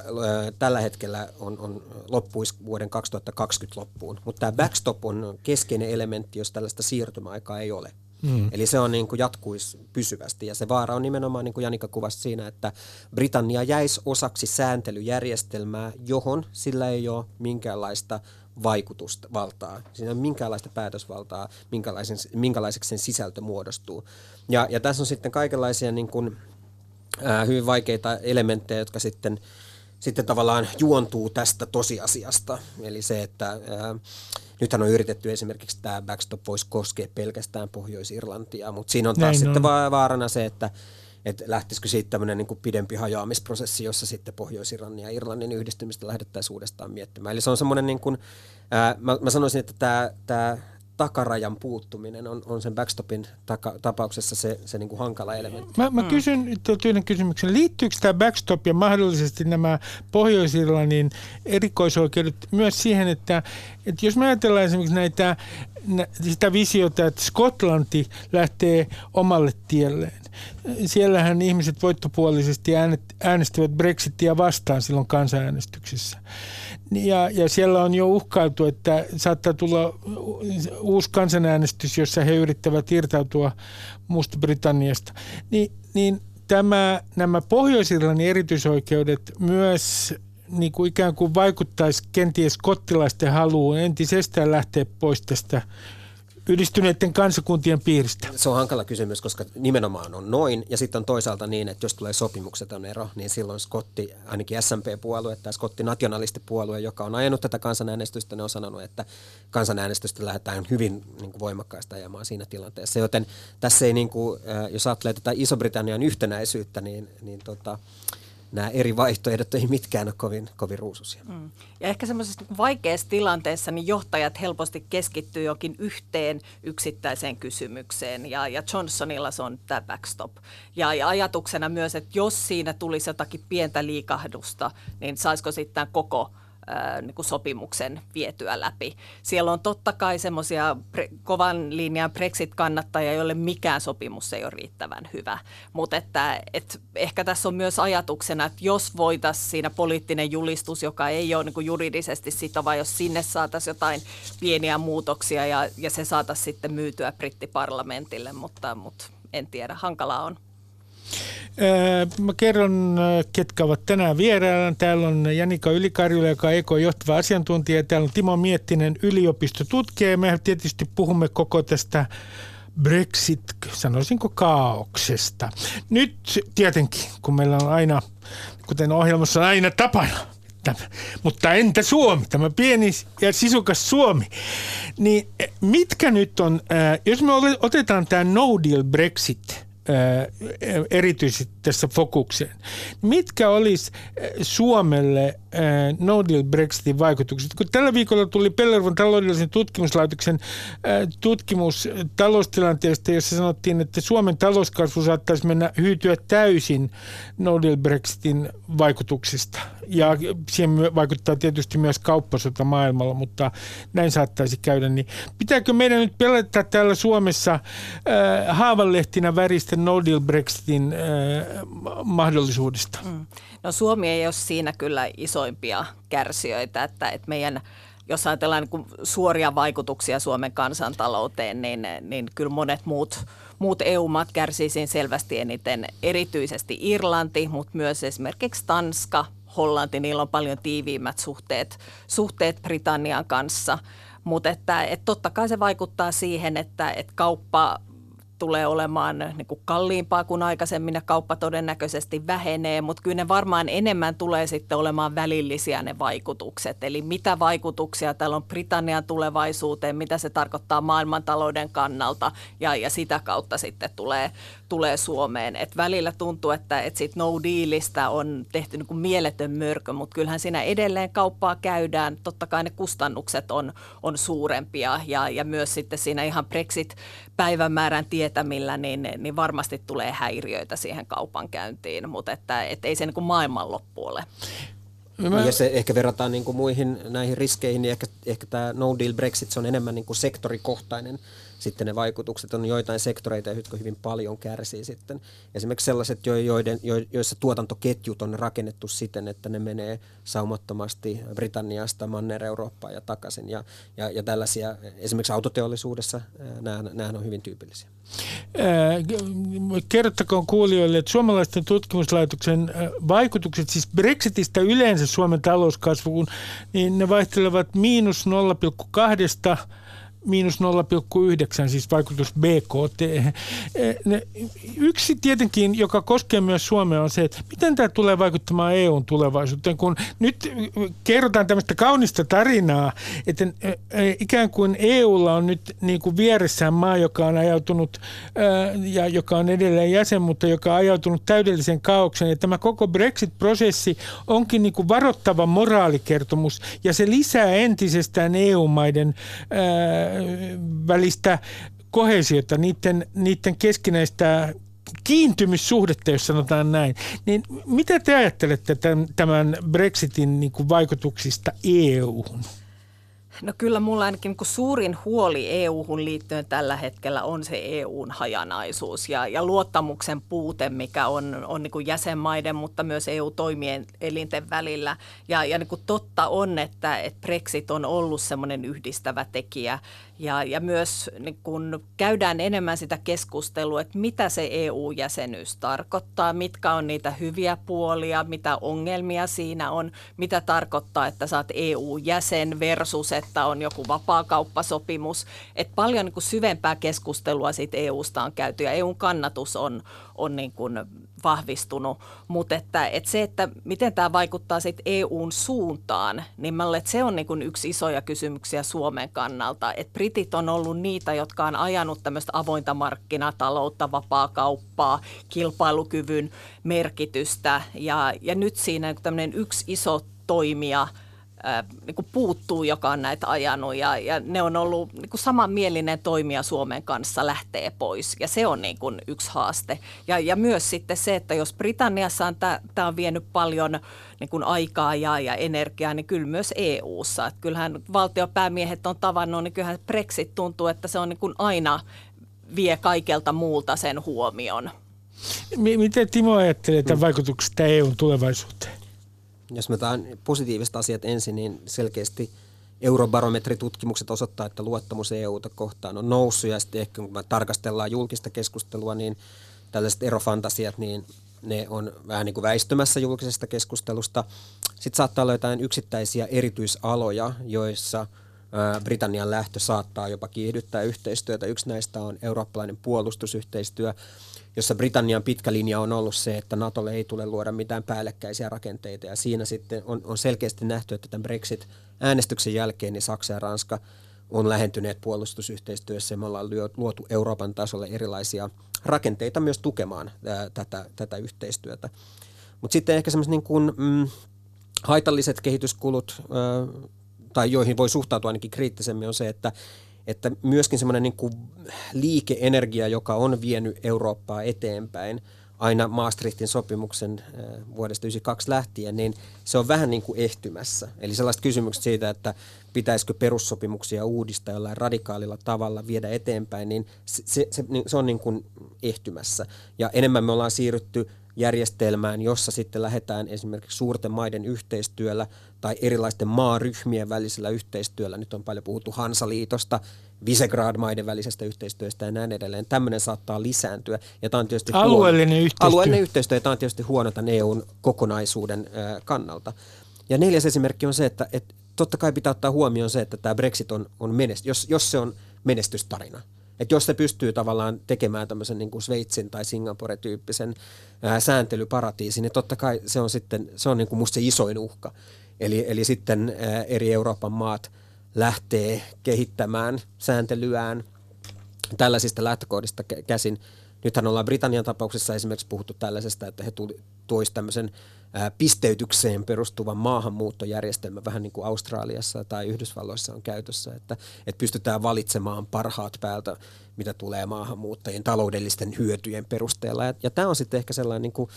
E: tällä hetkellä on, on loppuisi vuoden 2020 loppuun. Mutta tämä backstop on keskeinen elementti, jos tällaista siirtymäaikaa ei ole. Mm. Eli se on niin kuin jatkuisi pysyvästi ja se vaara on nimenomaan niin kuin Janika kuvasi siinä, että Britannia jäisi osaksi sääntelyjärjestelmää, johon sillä ei ole minkäänlaista vaikutusta, valtaa. Siinä on minkäänlaista päätösvaltaa, minkälaisen, minkälaiseksi sen sisältö muodostuu. Ja, ja tässä on sitten kaikenlaisia niin kuin, ää, hyvin vaikeita elementtejä, jotka sitten, sitten tavallaan juontuu tästä tosiasiasta. Eli se, että ää, nythän on yritetty esimerkiksi tämä backstop voisi koskea pelkästään Pohjois-Irlantia, mutta siinä on taas Näin sitten on. vaarana se, että että lähtisikö siitä tämmöinen niin pidempi hajoamisprosessi, jossa sitten Pohjois-Irlannin ja Irlannin yhdistymistä lähdettäisiin uudestaan miettimään. Eli se on semmoinen, niin kuin, ää, mä, mä sanoisin, että tämä takarajan puuttuminen on, on sen backstopin taka, tapauksessa se, se niin kuin hankala elementti.
A: Mä, mä mm. kysyn yhden kysymyksen. Liittyykö tämä backstop ja mahdollisesti nämä Pohjois-Irlannin erikoisoikeudet myös siihen, että, että jos me ajatellaan esimerkiksi näitä, sitä visiota, että Skotlanti lähtee omalle tielleen, siellähän ihmiset voittopuolisesti äänestivät Brexitia vastaan silloin kansanäänestyksessä. Ja, ja siellä on jo uhkailtu, että saattaa tulla uusi kansanäänestys, jossa he yrittävät irtautua Muusta Britanniasta. Ni, niin tämä, nämä Pohjois-Irlannin erityisoikeudet myös niin kuin ikään kuin vaikuttaisi kenties kottilaisten haluun entisestään lähteä pois tästä yhdistyneiden kansakuntien piiristä?
E: Se on hankala kysymys, koska nimenomaan on noin. Ja sitten on toisaalta niin, että jos tulee sopimukseton ero, niin silloin Skotti, ainakin SMP-puolue tai Skotti nationalistipuolue, joka on ajanut tätä kansanäänestystä, ne on sanonut, että kansanäänestystä lähdetään hyvin niin kuin voimakkaasti ajamaan siinä tilanteessa. Joten tässä ei, niin kuin, jos ajattelee tätä Iso-Britannian yhtenäisyyttä, niin, niin tota, nämä eri vaihtoehdot ei mitkään ole kovin, kovin ruususia. Mm.
D: Ja ehkä semmoisessa vaikeassa tilanteessa niin johtajat helposti keskittyy jokin yhteen yksittäiseen kysymykseen ja, ja Johnsonilla se on tämä backstop. Ja, ja ajatuksena myös, että jos siinä tulisi jotakin pientä liikahdusta, niin saisiko sitten koko – niin kuin sopimuksen vietyä läpi. Siellä on totta kai semmoisia pre- kovan linjan Brexit-kannattajia, joille mikään sopimus ei ole riittävän hyvä. Mutta että, et ehkä tässä on myös ajatuksena, että jos voitaisiin siinä poliittinen julistus, joka ei ole niin kuin juridisesti sitova, jos sinne saataisiin jotain pieniä muutoksia ja, ja se saataisiin sitten myytyä brittiparlamentille, mutta, mutta en tiedä, hankalaa on.
A: Mä kerron, ketkä ovat tänään vierailla. Täällä on Janika Ylikarjula, joka on EKO johtava asiantuntija. Täällä on Timo Miettinen, yliopistotutkija. Me tietysti puhumme koko tästä Brexit, sanoisinko kaauksesta. Nyt tietenkin, kun meillä on aina, kuten ohjelmassa on aina tapana, mutta entä Suomi, tämä pieni ja sisukas Suomi, niin mitkä nyt on, jos me otetaan tämä no deal Brexit – erityisesti tässä fokukseen. Mitkä olisi Suomelle no deal Brexitin vaikutukset? Kun tällä viikolla tuli Pellervon taloudellisen tutkimuslaitoksen tutkimus taloustilanteesta, jossa sanottiin, että Suomen talouskasvu saattaisi mennä hyytyä täysin no deal Brexitin vaikutuksista. Ja siihen vaikuttaa tietysti myös kauppasota maailmalla, mutta näin saattaisi käydä. Niin pitääkö meidän nyt pelätä täällä Suomessa haavanlehtinä väristä no deal Brexitin mahdollisuudesta? Mm.
D: No Suomi ei ole siinä kyllä isoimpia kärsijöitä, että, että meidän jos ajatellaan niin suoria vaikutuksia Suomen kansantalouteen, niin, niin kyllä monet muut, muut EU-maat kärsii selvästi eniten, erityisesti Irlanti, mutta myös esimerkiksi Tanska, Hollanti, niillä on paljon tiiviimmät suhteet, suhteet Britannian kanssa. Mutta että, että totta kai se vaikuttaa siihen, että, että kauppa tulee olemaan niin kuin kalliimpaa kuin aikaisemmin ja kauppa todennäköisesti vähenee, mutta kyllä ne varmaan enemmän tulee sitten olemaan välillisiä ne vaikutukset. Eli mitä vaikutuksia täällä on Britannian tulevaisuuteen, mitä se tarkoittaa maailmantalouden kannalta ja, ja sitä kautta sitten tulee, tulee Suomeen. Et välillä tuntuu, että et sit no dealista on tehty niin kuin mieletön mörkö, mutta kyllähän siinä edelleen kauppaa käydään. Totta kai ne kustannukset on, on suurempia ja, ja myös sitten siinä ihan Brexit-päivämäärän tietämillä, niin, niin varmasti tulee häiriöitä siihen kaupankäyntiin, mutta että, et ei se niin kuin maailmanloppu ole.
E: Mä... Ja se ehkä verrataan niin kuin muihin näihin riskeihin, niin ehkä, ehkä tämä no deal Brexit se on enemmän niin kuin sektorikohtainen sitten ne vaikutukset. On joitain sektoreita, jotka hyvin paljon kärsii sitten. Esimerkiksi sellaiset, joiden, joissa tuotantoketjut on rakennettu siten, että ne menee saumattomasti Britanniasta Manner-Eurooppaan ja takaisin. Ja, ja, ja tällaisia, esimerkiksi autoteollisuudessa, nämä, on hyvin tyypillisiä.
A: Kerrottakoon kuulijoille, että suomalaisten tutkimuslaitoksen vaikutukset, siis Brexitistä yleensä Suomen talouskasvuun, niin ne vaihtelevat miinus 0,2 miinus 0,9, siis vaikutus BKT. Yksi tietenkin, joka koskee myös Suomea, on se, että miten tämä tulee vaikuttamaan EUn tulevaisuuteen, kun nyt kerrotaan tämmöistä kaunista tarinaa, että ikään kuin EUlla on nyt niin kuin vieressään maa, joka on ajautunut ja joka on edelleen jäsen, mutta joka on ajautunut täydelliseen kaaukseen. Ja tämä koko Brexit-prosessi onkin niin kuin varoittava moraalikertomus ja se lisää entisestään EU-maiden välistä kohesiota, niiden, niiden keskinäistä kiintymyssuhdetta, jos sanotaan näin. Niin mitä te ajattelette tämän Brexitin niin kuin vaikutuksista EU-hun?
D: No kyllä mulla ainakin niin suurin huoli EU-hun liittyen tällä hetkellä on se EUn hajanaisuus ja, ja luottamuksen puute, mikä on, on niin jäsenmaiden, mutta myös EU-toimien elinten välillä. Ja, ja niin totta on, että, että Brexit on ollut semmoinen yhdistävä tekijä ja, ja myös niin kun käydään enemmän sitä keskustelua, että mitä se EU-jäsenyys tarkoittaa, mitkä on niitä hyviä puolia, mitä ongelmia siinä on, mitä tarkoittaa, että saat EU-jäsen versus, että on joku vapaakauppasopimus. Et paljon niin syvempää keskustelua siitä EUsta on käyty ja EUn kannatus on, on niin kuin vahvistunut, mutta että, että se, että miten tämä vaikuttaa sitten EUn suuntaan, niin mä luulen, että se on niin yksi isoja kysymyksiä Suomen kannalta, että britit on ollut niitä, jotka on ajanut tämmöistä avointa markkinataloutta, vapaa kauppaa, kilpailukyvyn merkitystä. Ja, ja nyt siinä tämmöinen yksi iso toimija – niin kuin puuttuu, joka on näitä ajanut ja, ja ne on ollut niin kuin samanmielinen toimija Suomen kanssa lähtee pois ja se on niin kuin yksi haaste. Ja, ja myös sitten se, että jos Britanniassa on tämä on vienyt paljon niin kuin aikaa ja, ja energiaa, niin kyllä myös EU-ssa. Että kyllähän valtiopäämiehet on tavannut, niin kyllähän Brexit tuntuu, että se on niin kuin aina vie kaikelta muulta sen huomion.
A: Miten Timo ajattelee tämän vaikutuksesta EUn tulevaisuuteen?
E: Jos me otetaan positiiviset asiat ensin, niin selkeästi eurobarometritutkimukset osoittaa, että luottamus EUta kohtaan on noussut ja sitten ehkä kun me tarkastellaan julkista keskustelua, niin tällaiset erofantasiat, niin ne on vähän niin kuin väistymässä julkisesta keskustelusta. Sitten saattaa olla jotain yksittäisiä erityisaloja, joissa Britannian lähtö saattaa jopa kiihdyttää yhteistyötä. Yksi näistä on eurooppalainen puolustusyhteistyö jossa Britannian pitkä linja on ollut se, että Natolle ei tule luoda mitään päällekkäisiä rakenteita. Ja siinä sitten on, on selkeästi nähty, että tämän Brexit-äänestyksen jälkeen niin Saksa ja Ranska on lähentyneet puolustusyhteistyössä ja me ollaan luotu Euroopan tasolle erilaisia rakenteita myös tukemaan ää, tätä, tätä yhteistyötä. Mutta sitten ehkä semmoiset niin mm, haitalliset kehityskulut, ää, tai joihin voi suhtautua ainakin kriittisemmin, on se, että että myöskin semmoinen niin liikeenergia, joka on vienyt Eurooppaa eteenpäin aina Maastrichtin sopimuksen äh, vuodesta 1992 lähtien, niin se on vähän niin kuin ehtymässä. Eli sellaiset kysymykset siitä, että pitäisikö perussopimuksia uudistaa jollain radikaalilla tavalla, viedä eteenpäin, niin se, se, se on niin kuin ehtymässä. Ja enemmän me ollaan siirrytty järjestelmään, jossa sitten lähdetään esimerkiksi suurten maiden yhteistyöllä tai erilaisten maaryhmien välisellä yhteistyöllä. Nyt on paljon puhuttu Hansaliitosta, Visegrad-maiden välisestä yhteistyöstä ja näin edelleen. Tämmöinen saattaa lisääntyä. Ja tämä on tietysti
A: alueellinen huono, yhteistyö.
E: Alueellinen yhteistyö, ja tämä on tietysti huono tämän EUn kokonaisuuden kannalta. Ja neljäs esimerkki on se, että, että totta kai pitää ottaa huomioon se, että tämä Brexit on, on menest, jos, jos se on menestystarina – että jos se pystyy tavallaan tekemään tämmöisen niin kuin Sveitsin tai Singapore-tyyppisen ää, sääntelyparatiisin, niin totta kai se on sitten, se on niin kuin musta se isoin uhka. Eli, eli sitten eri Euroopan maat lähtee kehittämään sääntelyään tällaisista lähtökohdista käsin. Nythän ollaan Britannian tapauksessa esimerkiksi puhuttu tällaisesta, että he tuli, toisivat tämmöisen pisteytykseen perustuvan maahanmuuttojärjestelmä, vähän niin kuin Australiassa tai Yhdysvalloissa on käytössä, että, että pystytään valitsemaan parhaat päältä, mitä tulee maahanmuuttajien taloudellisten hyötyjen perusteella. Ja, ja tämä on sitten ehkä sellainen niin kuin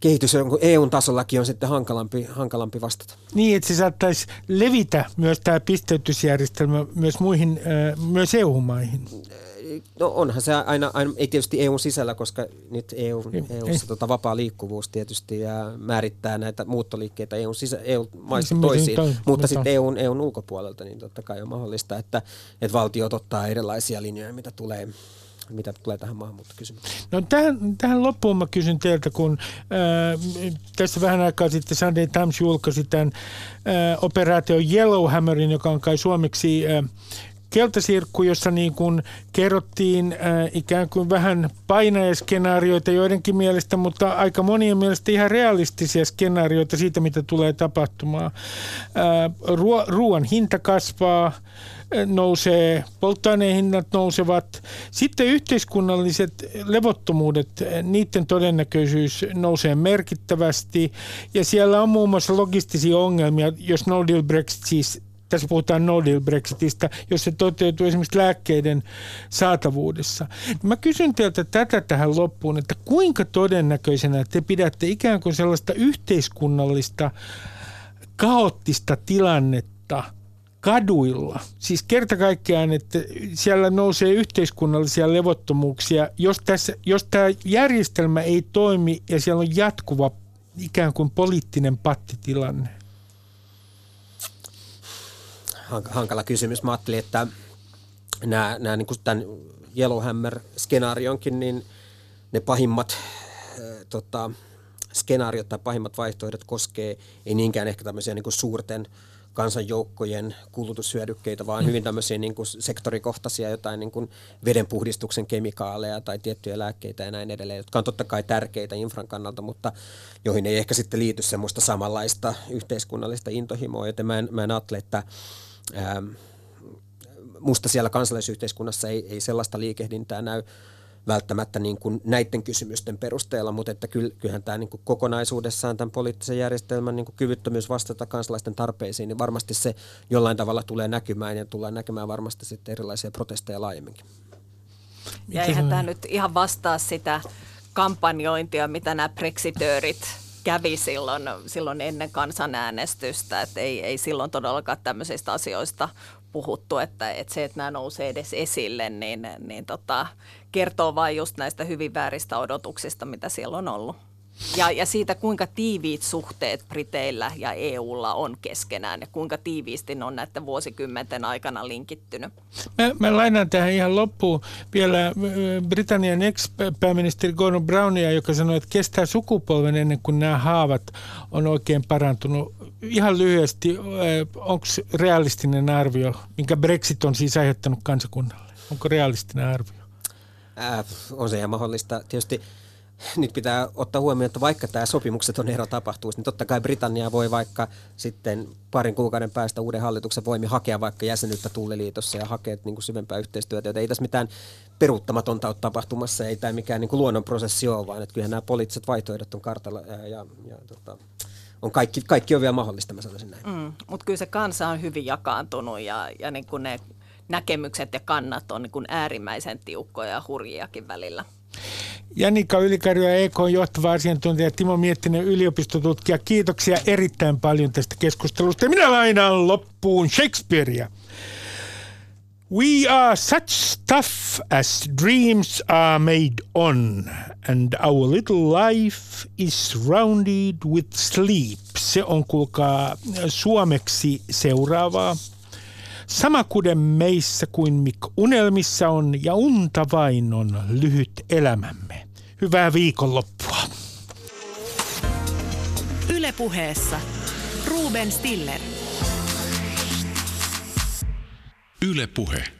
E: kehitys EUn tasollakin on sitten hankalampi, hankalampi vastata.
A: Niin, että se saattaisi levitä myös tämä pisteytysjärjestelmä myös muihin, myös EU-maihin.
E: No onhan se aina, aina ei tietysti EUn sisällä, koska nyt EU, EUssa tota, vapaa liikkuvuus tietysti ja määrittää näitä muuttoliikkeitä EUn sisä, EU-maista toisiin, toi, mutta sitten EUn, EUn ulkopuolelta, niin totta kai on mahdollista, että, että valtiot ottaa erilaisia linjoja, mitä tulee mitä tulee tähän maahanmuuttokysymykseen?
A: No tähän, tähän loppuun mä kysyn teiltä, kun äh, tässä vähän aikaa sitten Sunday Times julkaisi tämän äh, operaation Yellowhammerin, joka on kai suomeksi äh, keltasirkku, jossa niin kuin kerrottiin äh, ikään kuin vähän painajaskenaarioita joidenkin mielestä, mutta aika monien mielestä ihan realistisia skenaarioita siitä, mitä tulee tapahtumaan. Äh, ruo- ruoan hinta kasvaa, äh, nousee, polttoaineen hinnat nousevat. Sitten yhteiskunnalliset levottomuudet, äh, niiden todennäköisyys nousee merkittävästi. Ja siellä on muun muassa logistisia ongelmia, jos no deal Brexit siis tässä puhutaan no deal Brexitistä, jos se toteutuu esimerkiksi lääkkeiden saatavuudessa. Mä kysyn teiltä tätä tähän loppuun, että kuinka todennäköisenä te pidätte ikään kuin sellaista yhteiskunnallista kaoottista tilannetta kaduilla. Siis kerta kaikkiaan, että siellä nousee yhteiskunnallisia levottomuuksia, jos, tässä, jos tämä järjestelmä ei toimi ja siellä on jatkuva ikään kuin poliittinen pattitilanne
E: hankala kysymys. Mä ajattelin, että nämä, nämä niin kuin tämän Yellowhammer-skenaarionkin, niin ne pahimmat äh, tota, skenaariot tai pahimmat vaihtoehdot koskee ei niinkään ehkä tämmöisiä niin kuin suurten kansanjoukkojen kulutushyödykkeitä, vaan mm. hyvin tämmöisiä niin kuin sektorikohtaisia jotain niin kuin vedenpuhdistuksen kemikaaleja tai tiettyjä lääkkeitä ja näin edelleen, jotka on totta kai tärkeitä infran kannalta, mutta joihin ei ehkä sitten liity semmoista samanlaista yhteiskunnallista intohimoa, joten mä en, mä en ajattele, että musta siellä kansalaisyhteiskunnassa ei, ei sellaista liikehdintää näy välttämättä niin kuin näiden kysymysten perusteella, mutta että kyllähän tämä niin kuin kokonaisuudessaan tämän poliittisen järjestelmän niin kuin kyvyttömyys vastata kansalaisten tarpeisiin, niin varmasti se jollain tavalla tulee näkymään ja tulee näkemään varmasti sitten erilaisia protesteja laajemminkin.
D: Ja eihän tämä nyt ihan vastaa sitä kampanjointia, mitä nämä brexitöörit kävi silloin, silloin ennen kansanäänestystä, että ei, ei silloin todellakaan tämmöisistä asioista puhuttu, että, että se, että nämä nousee edes esille, niin, niin tota, kertoo vain just näistä hyvin vääristä odotuksista, mitä siellä on ollut. Ja, ja siitä, kuinka tiiviit suhteet Briteillä ja EUlla on keskenään ja kuinka tiiviisti ne on näiden vuosikymmenten aikana linkittynyt.
A: Mä, mä lainaan tähän ihan loppuun vielä Britannian ex-pääministeri Gordon Brownia, joka sanoi, että kestää sukupolven ennen kuin nämä haavat on oikein parantunut. Ihan lyhyesti, onko realistinen arvio, minkä Brexit on siis aiheuttanut kansakunnalle? Onko realistinen arvio?
E: Äh, on se ihan mahdollista. Tietysti nyt pitää ottaa huomioon, että vaikka tämä sopimukset on ero tapahtuisi, niin totta kai Britannia voi vaikka sitten parin kuukauden päästä uuden hallituksen voimi hakea vaikka jäsenyyttä Tulliliitossa ja hakea niin kuin syvempää yhteistyötä, joten ei tässä mitään peruuttamatonta ole tapahtumassa, ei tämä mikään niin kuin luonnonprosessi ole, vaan että kyllähän nämä poliittiset vaihtoehdot on kartalla ja, ja, ja tota, on kaikki, kaikki on vielä mahdollista, mä sanoisin näin.
D: Mm, mutta kyllä se kansa on hyvin jakaantunut ja, ja niin kuin ne näkemykset ja kannat on niin kuin äärimmäisen tiukkoja ja hurjiakin välillä.
A: Janika Ylikarjo EK johtava asiantuntija Timo Miettinen yliopistotutkija. Kiitoksia erittäin paljon tästä keskustelusta. Minä lainaan loppuun Shakespearea. We are such stuff as dreams are made on, and our little life is rounded with sleep. Se on kuulkaa suomeksi seuraavaa. Sama kuden meissä kuin mik unelmissa on ja unta vain on lyhyt elämämme. Hyvää viikonloppua.
B: Ylepuheessa Ruben Stiller.
C: Ylepuhe.